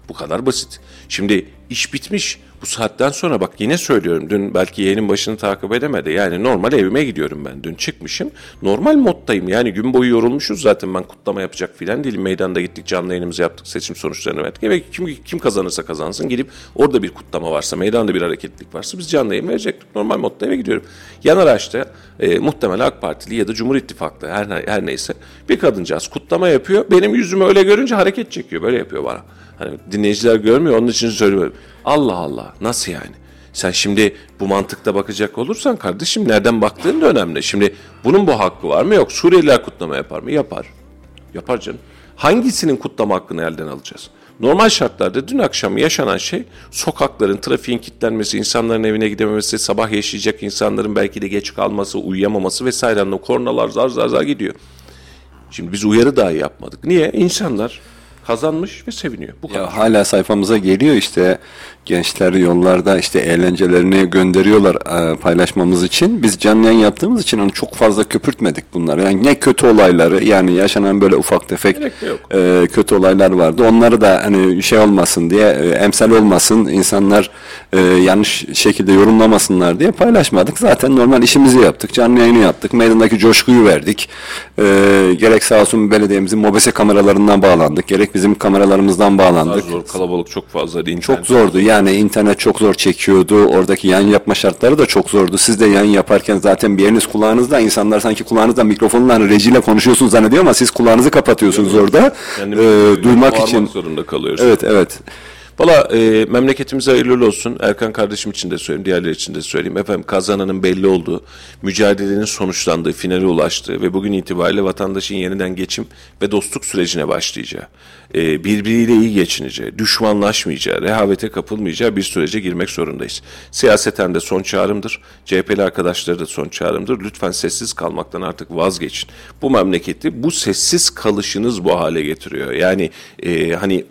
Bu kadar basit. Şimdi iş bitmiş. Bu saatten sonra bak yine söylüyorum. Dün belki yayının başını takip edemedi. Yani normal evime gidiyorum ben. Dün çıkmışım. Normal moddayım. Yani gün boyu yorulmuşuz zaten. Ben kutlama yapacak filan değilim. Meydanda gittik canlı yayınımızı yaptık. Seçim sonuçlarını verdik. Evet kim, kim kazanırsa kazansın. Gidip orada bir kutlama varsa, meydanda bir hareketlilik varsa biz canlı yayın verecektik. Normal modda eve gidiyorum. Yan araçta e, muhtemelen AK Partili ya da Cumhur İttifaklı her, her neyse bir kadıncağız kutlama yapıyor. Benim yüzümü öyle görünce hareket çekiyor. Böyle yapıyor bana. Hani dinleyiciler görmüyor onun için söylüyorum. Allah Allah nasıl yani? Sen şimdi bu mantıkta bakacak olursan kardeşim nereden baktığın da önemli. Şimdi bunun bu hakkı var mı? Yok. Suriyeliler kutlama yapar mı? Yapar. Yapar canım. Hangisinin kutlama hakkını elden alacağız? Normal şartlarda dün akşam yaşanan şey sokakların, trafiğin kilitlenmesi, insanların evine gidememesi, sabah yaşayacak insanların belki de geç kalması, uyuyamaması vesaire kornalar zar zar zar gidiyor. Şimdi biz uyarı dahi yapmadık. Niye? İnsanlar kazanmış ve seviniyor. Bu kadar. Ya hala sayfamıza geliyor işte gençler yollarda işte eğlencelerini gönderiyorlar e, paylaşmamız için. Biz canlı yayın yaptığımız için onu çok fazla köpürtmedik bunları. Yani ne kötü olayları yani yaşanan böyle ufak tefek e, kötü olaylar vardı. Onları da hani şey olmasın diye e, emsal olmasın insanlar e, yanlış şekilde yorumlamasınlar diye paylaşmadık. Zaten normal işimizi yaptık. Canlı yayını yaptık. Meydandaki coşkuyu verdik. E, gerek sağ olsun belediyemizin mobese kameralarından bağlandık. Gerek bizim kameralarımızdan bağlandık. zor, kalabalık çok fazla. Çok zordu. Yani internet çok zor çekiyordu. Oradaki yayın yapma şartları da çok zordu. Siz de yayın yaparken zaten bir yeriniz kulağınızda. insanlar sanki kulağınızda mikrofonla hani rejiyle konuşuyorsunuz zannediyor ama siz kulağınızı kapatıyorsunuz orada. Yani Ee, duymak için. zorunda kalıyoruz. Evet evet. Valla e, memleketimize hayırlı olsun. Erkan kardeşim için de söyleyeyim, diğerleri için de söyleyeyim. Efendim kazananın belli olduğu, mücadelenin sonuçlandığı, finale ulaştığı ve bugün itibariyle vatandaşın yeniden geçim ve dostluk sürecine başlayacağı, e, birbiriyle iyi geçineceği, düşmanlaşmayacağı, rehavete kapılmayacağı bir sürece girmek zorundayız. Siyaseten de son çağrımdır. CHP'li arkadaşları da son çağrımdır. Lütfen sessiz kalmaktan artık vazgeçin. Bu memleketi bu sessiz kalışınız bu hale getiriyor. Yani e, hani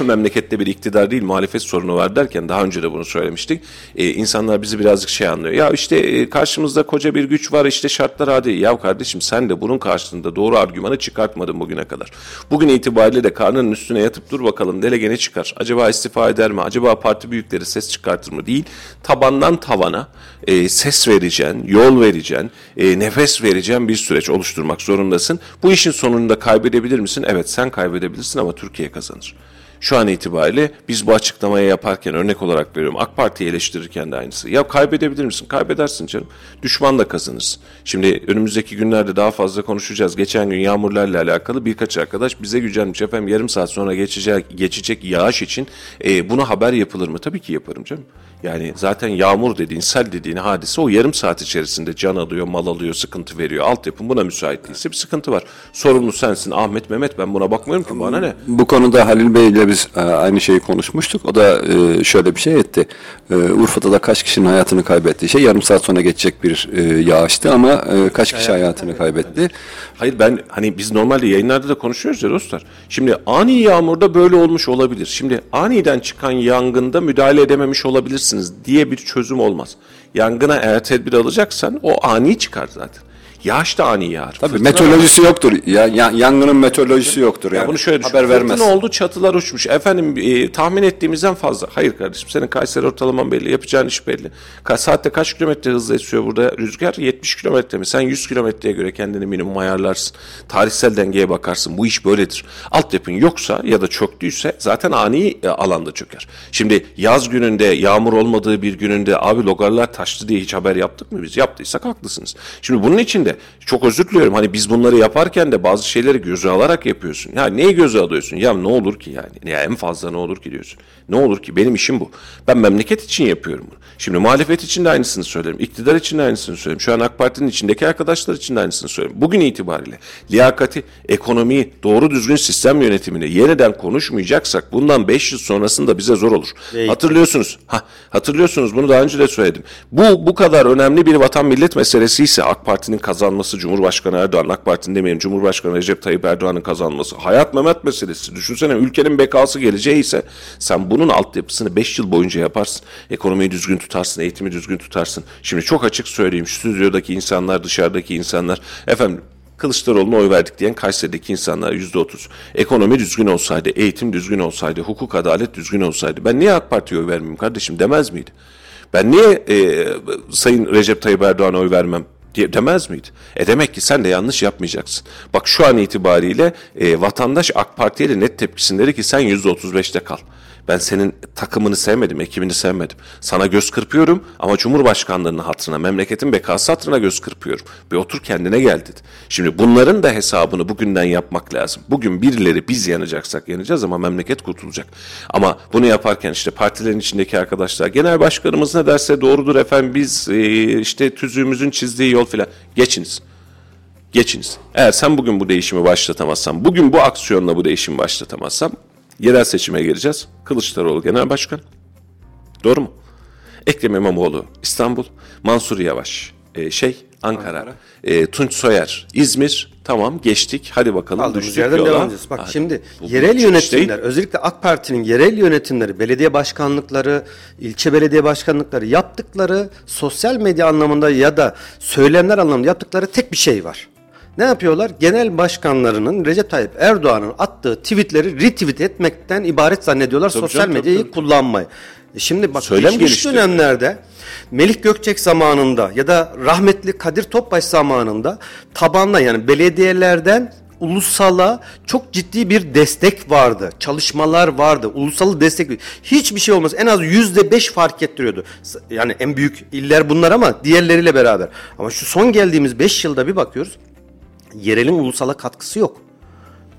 memlekette bir iktidar değil muhalefet sorunu var derken daha önce de bunu söylemiştik. Ee, insanlar bizi birazcık şey anlıyor. Ya işte e, karşımızda koca bir güç var işte şartlar hadi. Ya kardeşim sen de bunun karşılığında doğru argümanı çıkartmadın bugüne kadar. Bugün itibariyle de karnının üstüne yatıp dur bakalım delege ne çıkar? Acaba istifa eder mi? Acaba parti büyükleri ses çıkartır mı? Değil. Tabandan tavana e, ses vereceğin, yol vereceğin, e, nefes vereceğin bir süreç oluşturmak zorundasın. Bu işin sonunda kaybedebilir misin? Evet sen kaybedebilirsin ama Türkiye kazanır. Şu an itibariyle biz bu açıklamayı yaparken örnek olarak veriyorum. AK Parti'yi eleştirirken de aynısı. Ya kaybedebilir misin? Kaybedersin canım. Düşman da kazanırsın. Şimdi önümüzdeki günlerde daha fazla konuşacağız. Geçen gün yağmurlarla alakalı birkaç arkadaş bize gücenmiş. Efendim yarım saat sonra geçecek, geçecek yağış için e, buna haber yapılır mı? Tabii ki yaparım canım. Yani zaten yağmur dediğin, sel dediğin hadise o yarım saat içerisinde can alıyor, mal alıyor, sıkıntı veriyor. Altyapım buna müsait değilse bir sıkıntı var. Sorumlu sensin Ahmet Mehmet ben buna bakmıyorum ki bana ne? Bu konuda Halil Bey ile biz e, aynı şeyi konuşmuştuk. O da e, şöyle bir şey etti. E, Urfa'da da kaç kişinin hayatını kaybettiği şey yarım saat sonra geçecek bir yağıştı ama kaç kişi hayatını kaybetti. Hayır ben hani biz normalde yayınlarda da konuşuyoruz ya dostlar. Şimdi ani yağmurda böyle olmuş olabilir. Şimdi aniden çıkan yangında müdahale edememiş olabilirsiniz diye bir çözüm olmaz. Yangına eğer tedbir alacaksan o ani çıkar zaten. Yağış da ani yağar. Tabii Fırtına meteorolojisi yoktur. Ya, ya- yangının meteorolojisi yoktur yani. Ya bunu şöyle düşün. Haber vermez. Fırtına oldu çatılar uçmuş. Efendim e, tahmin ettiğimizden fazla. Hayır kardeşim senin Kayseri ortalaman belli. Yapacağın iş belli. Ka saatte kaç kilometre hızla esiyor burada rüzgar? 70 kilometre mi? Sen 100 kilometreye göre kendini minimum ayarlarsın. Tarihsel dengeye bakarsın. Bu iş böyledir. Altyapın yoksa ya da çöktüyse zaten ani e, alanda çöker. Şimdi yaz gününde yağmur olmadığı bir gününde abi logarlar taştı diye hiç haber yaptık mı biz? Yaptıysak haklısınız. Şimdi bunun için de çok özür diliyorum. Hani biz bunları yaparken de bazı şeyleri göze alarak yapıyorsun. Ya neyi göze alıyorsun? Ya ne olur ki yani? Ya en fazla ne olur ki diyorsun. Ne olur ki? Benim işim bu. Ben memleket için yapıyorum bunu. Şimdi muhalefet için de aynısını söylerim. İktidar için de aynısını söylerim. Şu an AK Parti'nin içindeki arkadaşlar için de aynısını söylerim. Bugün itibariyle liyakati, ekonomiyi, doğru düzgün sistem yönetimini yeniden konuşmayacaksak bundan 5 yıl sonrasında bize zor olur. Hatırlıyorsunuz. Ha, hatırlıyorsunuz bunu daha önce de söyledim. Bu bu kadar önemli bir vatan millet meselesi ise AK Parti'nin kazanması, Cumhurbaşkanı Erdoğan, AK Parti'nin demeyelim Cumhurbaşkanı Recep Tayyip Erdoğan'ın kazanması, hayat memet meselesi. Düşünsene ülkenin bekası geleceği ise sen bunun altyapısını 5 yıl boyunca yaparsın. Ekonomiyi düzgün tutarsın, eğitimi düzgün tutarsın. Şimdi çok açık söyleyeyim stüdyodaki insanlar, dışarıdaki insanlar efendim Kılıçdaroğlu'na oy verdik diyen Kayseri'deki insanlar yüzde otuz. Ekonomi düzgün olsaydı, eğitim düzgün olsaydı, hukuk adalet düzgün olsaydı ben niye AK Parti'ye oy vermeyeyim kardeşim demez miydi? Ben niye e, Sayın Recep Tayyip Erdoğan'a oy vermem demez miydi? E demek ki sen de yanlış yapmayacaksın. Bak şu an itibariyle e, vatandaş AK Parti'ye de net tepkisini dedi ki sen yüzde otuz beşte kal. Ben senin takımını sevmedim, ekibini sevmedim. Sana göz kırpıyorum ama Cumhurbaşkanlığının hatırına, memleketin bekası hatırına göz kırpıyorum. Bir otur kendine gel dedi. Şimdi bunların da hesabını bugünden yapmak lazım. Bugün birileri biz yanacaksak yanacağız ama memleket kurtulacak. Ama bunu yaparken işte partilerin içindeki arkadaşlar, genel başkanımız ne derse doğrudur efendim biz e, işte tüzüğümüzün çizdiği yol filan. Geçiniz. Geçiniz. Eğer sen bugün bu değişimi başlatamazsan, bugün bu aksiyonla bu değişimi başlatamazsan Yerel seçime gireceğiz. Kılıçdaroğlu genel başkan. Doğru mu? Ekrem İmamoğlu İstanbul. Mansur Yavaş e, şey Ankara. E, Tunç Soyer İzmir. Tamam geçtik. Hadi bakalım Kaldığımız düştük yerden yola. devam edeceğiz. Bak Hadi. şimdi Bu- bu yerel çıkış yönetimler değil. özellikle AK Parti'nin yerel yönetimleri, belediye başkanlıkları, ilçe belediye başkanlıkları yaptıkları sosyal medya anlamında ya da söylemler anlamında yaptıkları tek bir şey var. Ne yapıyorlar? Genel başkanlarının Recep Tayyip Erdoğan'ın attığı tweetleri retweet etmekten ibaret zannediyorlar Tabii sosyal canım, medyayı tabii. kullanmayı. E Şimdi bak Söylem geçmiş dönemlerde Melih Gökçek zamanında ya da rahmetli Kadir Topbaş zamanında tabanla yani belediyelerden ulusala çok ciddi bir destek vardı. Çalışmalar vardı. Ulusalı destek. Hiçbir şey olmaz. En az yüzde beş fark ettiriyordu. Yani en büyük iller bunlar ama diğerleriyle beraber. Ama şu son geldiğimiz beş yılda bir bakıyoruz. Yerelin ulusala katkısı yok.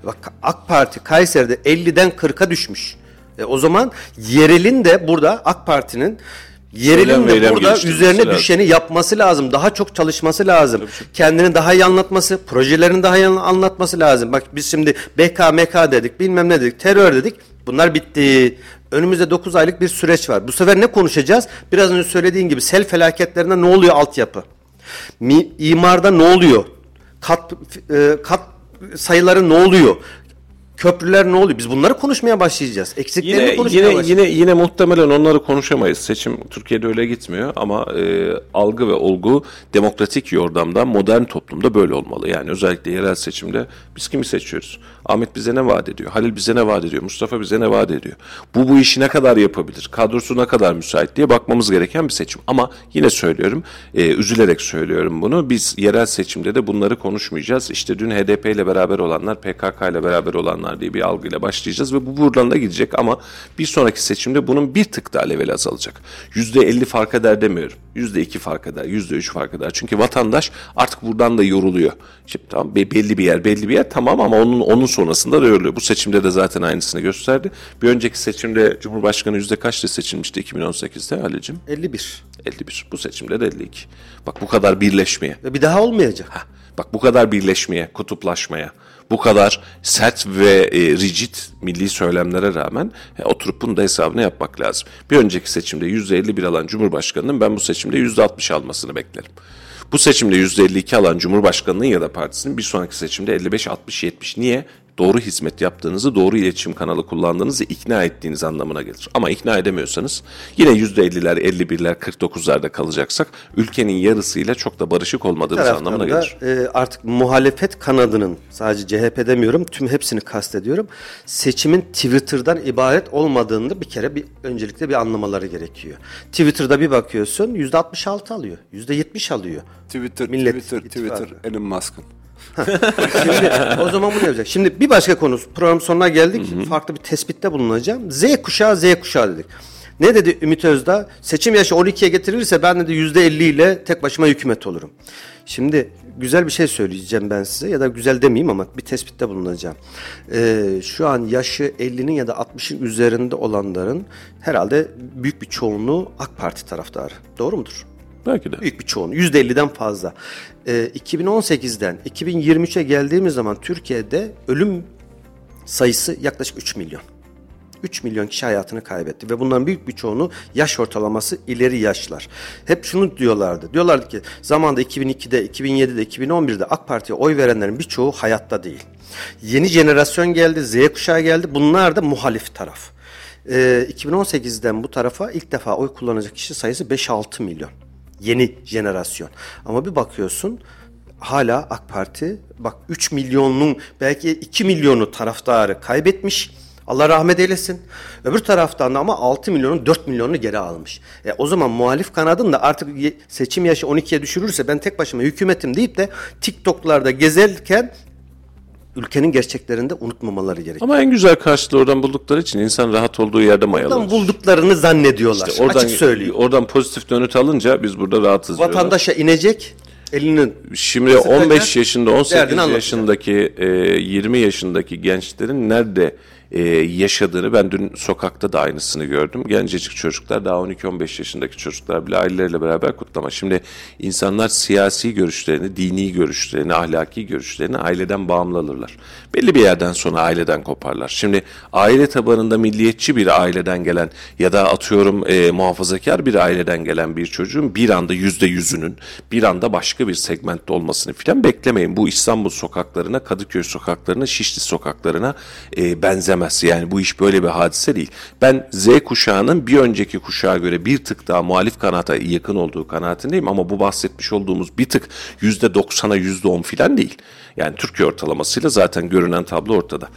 Bak AK Parti Kayseri'de 50'den 40'a düşmüş. E, o zaman yerelin de burada AK Parti'nin yerelin de burada üzerine lazım. düşeni yapması lazım. Daha çok çalışması lazım. Kendini daha iyi anlatması, projelerini daha iyi anlatması lazım. Bak biz şimdi BKMK dedik, bilmem ne dedik, terör dedik. Bunlar bitti. Önümüzde 9 aylık bir süreç var. Bu sefer ne konuşacağız? Biraz önce söylediğin gibi sel felaketlerinde ne oluyor altyapı? Mi, imarda ne oluyor? Kat e, kat sayıları ne oluyor? Köprüler ne oluyor? Biz bunları konuşmaya başlayacağız. Eksiklerini Yine konuşmaya yine başlayacağız. yine yine muhtemelen onları konuşamayız. Seçim Türkiye'de öyle gitmiyor ama e, algı ve olgu demokratik yordamda modern toplumda böyle olmalı. Yani özellikle yerel seçimde biz kimi seçiyoruz? Ahmet bize ne vaat ediyor? Halil bize ne vaat ediyor? Mustafa bize ne vaat ediyor? Bu bu işi ne kadar yapabilir? Kadrosu ne kadar müsait diye bakmamız gereken bir seçim. Ama yine söylüyorum, e, üzülerek söylüyorum bunu. Biz yerel seçimde de bunları konuşmayacağız. İşte dün HDP ile beraber olanlar, PKK ile beraber olanlar diye bir algıyla başlayacağız ve bu buradan da gidecek ama bir sonraki seçimde bunun bir tık daha leveli azalacak. %50 fark eder demiyorum. %2 fark eder, %3 fark eder. Çünkü vatandaş artık buradan da yoruluyor. Şimdi tamam be- belli bir yer, belli bir yer tamam ama onun onun sonrasında da yoruluyor. Bu seçimde de zaten aynısını gösterdi. Bir önceki seçimde Cumhurbaşkanı yüzde kaçta seçilmişti 2018'de Halicim? 51. 51. Bu seçimde de 52. Bak bu kadar birleşmeye. Bir daha olmayacak. Heh, Bak bu kadar birleşmeye, kutuplaşmaya, bu kadar sert ve e, rigid milli söylemlere rağmen e, oturup bunun da hesabını yapmak lazım. Bir önceki seçimde %51 alan Cumhurbaşkanı'nın ben bu seçimde %60 almasını beklerim. Bu seçimde %52 alan Cumhurbaşkanı'nın ya da partisinin bir sonraki seçimde 55, 60, 70. Niye? Doğru hizmet yaptığınızı, doğru iletişim kanalı kullandığınızı ikna ettiğiniz anlamına gelir. Ama ikna edemiyorsanız yine %50'ler, 51'ler, 49'larda kalacaksak ülkenin yarısıyla çok da barışık olmadığımız anlamına gelir. e, artık muhalefet kanadının sadece CHP demiyorum tüm hepsini kastediyorum. Seçimin Twitter'dan ibaret olmadığını bir kere bir öncelikle bir anlamaları gerekiyor. Twitter'da bir bakıyorsun %66 alıyor. %70 alıyor. Twitter, Millet Twitter, İttifakı. Twitter, Elon Musk'ın. Şimdi o zaman bu ne olacak? Şimdi bir başka konu program sonuna geldik. Farklı bir tespitte bulunacağım. Z kuşağı Z kuşağı dedik. Ne dedi Ümit Özdağ? Seçim yaşı 12'ye getirilirse ben de %50 ile tek başıma hükümet olurum. Şimdi güzel bir şey söyleyeceğim ben size ya da güzel demeyeyim ama bir tespitte bulunacağım. Ee, şu an yaşı 50'nin ya da 60'ın üzerinde olanların herhalde büyük bir çoğunluğu AK Parti taraftarı. Doğru mudur? Belki de. Büyük bir çoğunluğu. %50'den fazla. Ee, 2018'den 2023'e geldiğimiz zaman Türkiye'de ölüm sayısı yaklaşık 3 milyon. 3 milyon kişi hayatını kaybetti ve bunların büyük bir çoğunu yaş ortalaması ileri yaşlar. Hep şunu diyorlardı. Diyorlardı ki zamanda 2002'de, 2007'de, 2011'de AK Parti'ye oy verenlerin birçoğu hayatta değil. Yeni jenerasyon geldi, Z kuşağı geldi. Bunlar da muhalif taraf. Ee, 2018'den bu tarafa ilk defa oy kullanacak kişi sayısı 5-6 milyon. Yeni jenerasyon. Ama bir bakıyorsun hala AK Parti bak 3 milyonun belki 2 milyonu taraftarı kaybetmiş. Allah rahmet eylesin. Öbür taraftan da ama 6 milyonun 4 milyonunu geri almış. E, o zaman muhalif kanadın da artık seçim yaşı 12'ye düşürürse ben tek başıma hükümetim deyip de TikTok'larda gezerken ülkenin gerçeklerini de unutmamaları gerekiyor. Ama en güzel karşılığı oradan buldukları için insan rahat olduğu yerde mayalanır. Oradan bulduklarını zannediyorlar. İşte oradan, Açık söyleyeyim. Oradan pozitif dönüt alınca biz burada rahatız diyorlar. Vatandaşa inecek elinin Şimdi Sıkacak, 15 yaşında, 18 derdini anlatacak. yaşındaki, e, 20 yaşındaki gençlerin nerede e, yaşadığını ben dün sokakta da aynısını gördüm. Gencecik çocuklar daha 12-15 yaşındaki çocuklar bile aileleriyle beraber kutlama. Şimdi insanlar siyasi görüşlerini, dini görüşlerini, ahlaki görüşlerini aileden bağımlı alırlar. Belli bir yerden sonra aileden koparlar. Şimdi aile tabanında milliyetçi bir aileden gelen ya da atıyorum e, muhafazakar bir aileden gelen bir çocuğun bir anda yüzde yüzünün bir anda başka bir segmentte olmasını filan beklemeyin. Bu İstanbul sokaklarına, Kadıköy sokaklarına, Şişli sokaklarına e, benzemez. Yani bu iş böyle bir hadise değil. Ben Z kuşağının bir önceki kuşağa göre bir tık daha muhalif kanata yakın olduğu kanaatindeyim ama bu bahsetmiş olduğumuz bir tık yüzde doksana yüzde on filan değil. Yani Türkiye ortalamasıyla zaten görünen tablo ortada.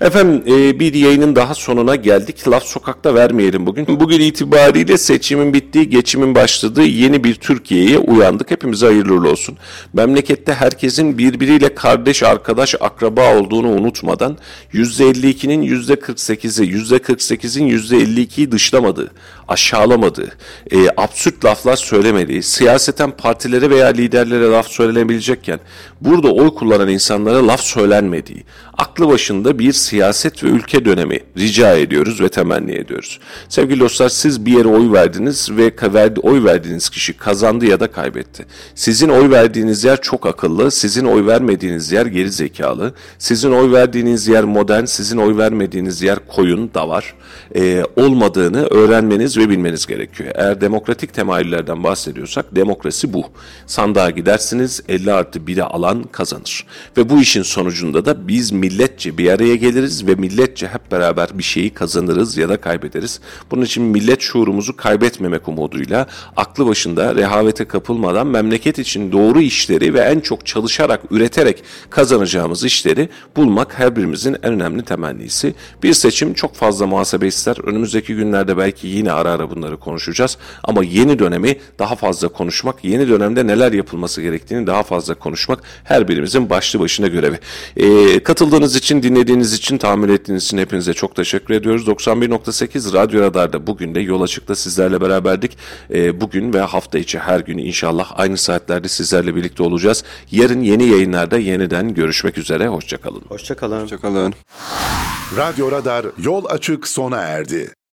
Efendim e, bir yayının daha sonuna geldik. Laf sokakta vermeyelim bugün. Bugün itibariyle seçimin bittiği, geçimin başladığı yeni bir Türkiye'ye uyandık. Hepimize hayırlı olsun. Memlekette herkesin birbiriyle kardeş, arkadaş, akraba olduğunu unutmadan %52'nin %48'i, %48'in %52'yi dışlamadığı, aşağılamadığı, e, absürt laflar söylemediği, siyaseten partilere veya liderlere laf söylenebilecekken burada oy kullanan insanlara laf söylenmediği, aklı başında bir siyaset ve ülke dönemi rica ediyoruz ve temenni ediyoruz. Sevgili dostlar siz bir yere oy verdiniz ve verdi, oy verdiğiniz kişi kazandı ya da kaybetti. Sizin oy verdiğiniz yer çok akıllı, sizin oy vermediğiniz yer geri zekalı, sizin oy verdiğiniz yer modern, sizin oy vermediğiniz yer koyun, davar e, olmadığını öğrenmeniz ve bilmeniz gerekiyor. Eğer demokratik temayüllerden bahsediyorsak demokrasi bu. Sandığa gidersiniz 50 artı 1'e alan kazanır. Ve bu işin sonucunda da biz milletçe bir araya geliriz ve milletçe hep beraber bir şeyi kazanırız ya da kaybederiz. Bunun için millet şuurumuzu kaybetmemek umuduyla aklı başında rehavete kapılmadan memleket için doğru işleri ve en çok çalışarak, üreterek kazanacağımız işleri bulmak her birimizin en önemli temennisi. Bir seçim çok fazla muhasebe ister. Önümüzdeki günlerde belki yine ara ara bunları konuşacağız. Ama yeni dönemi daha fazla konuşmak, yeni dönemde neler yapılması gerektiğini daha fazla konuşmak her birimizin başlı başına görevi. Ee, katıldığınız için, dinlediğiniz için, tahammül ettiğiniz için hepinize çok teşekkür ediyoruz. 91.8 Radyo Radar'da bugün de yol açıkta sizlerle beraberdik. Ee, bugün ve hafta içi her gün inşallah aynı saatlerde sizlerle birlikte olacağız. Yarın yeni yayınlarda yeniden görüşmek üzere. Hoşçakalın. Hoşçakalın. Hoşçakalın. Radyo Radar yol açık sona erdi.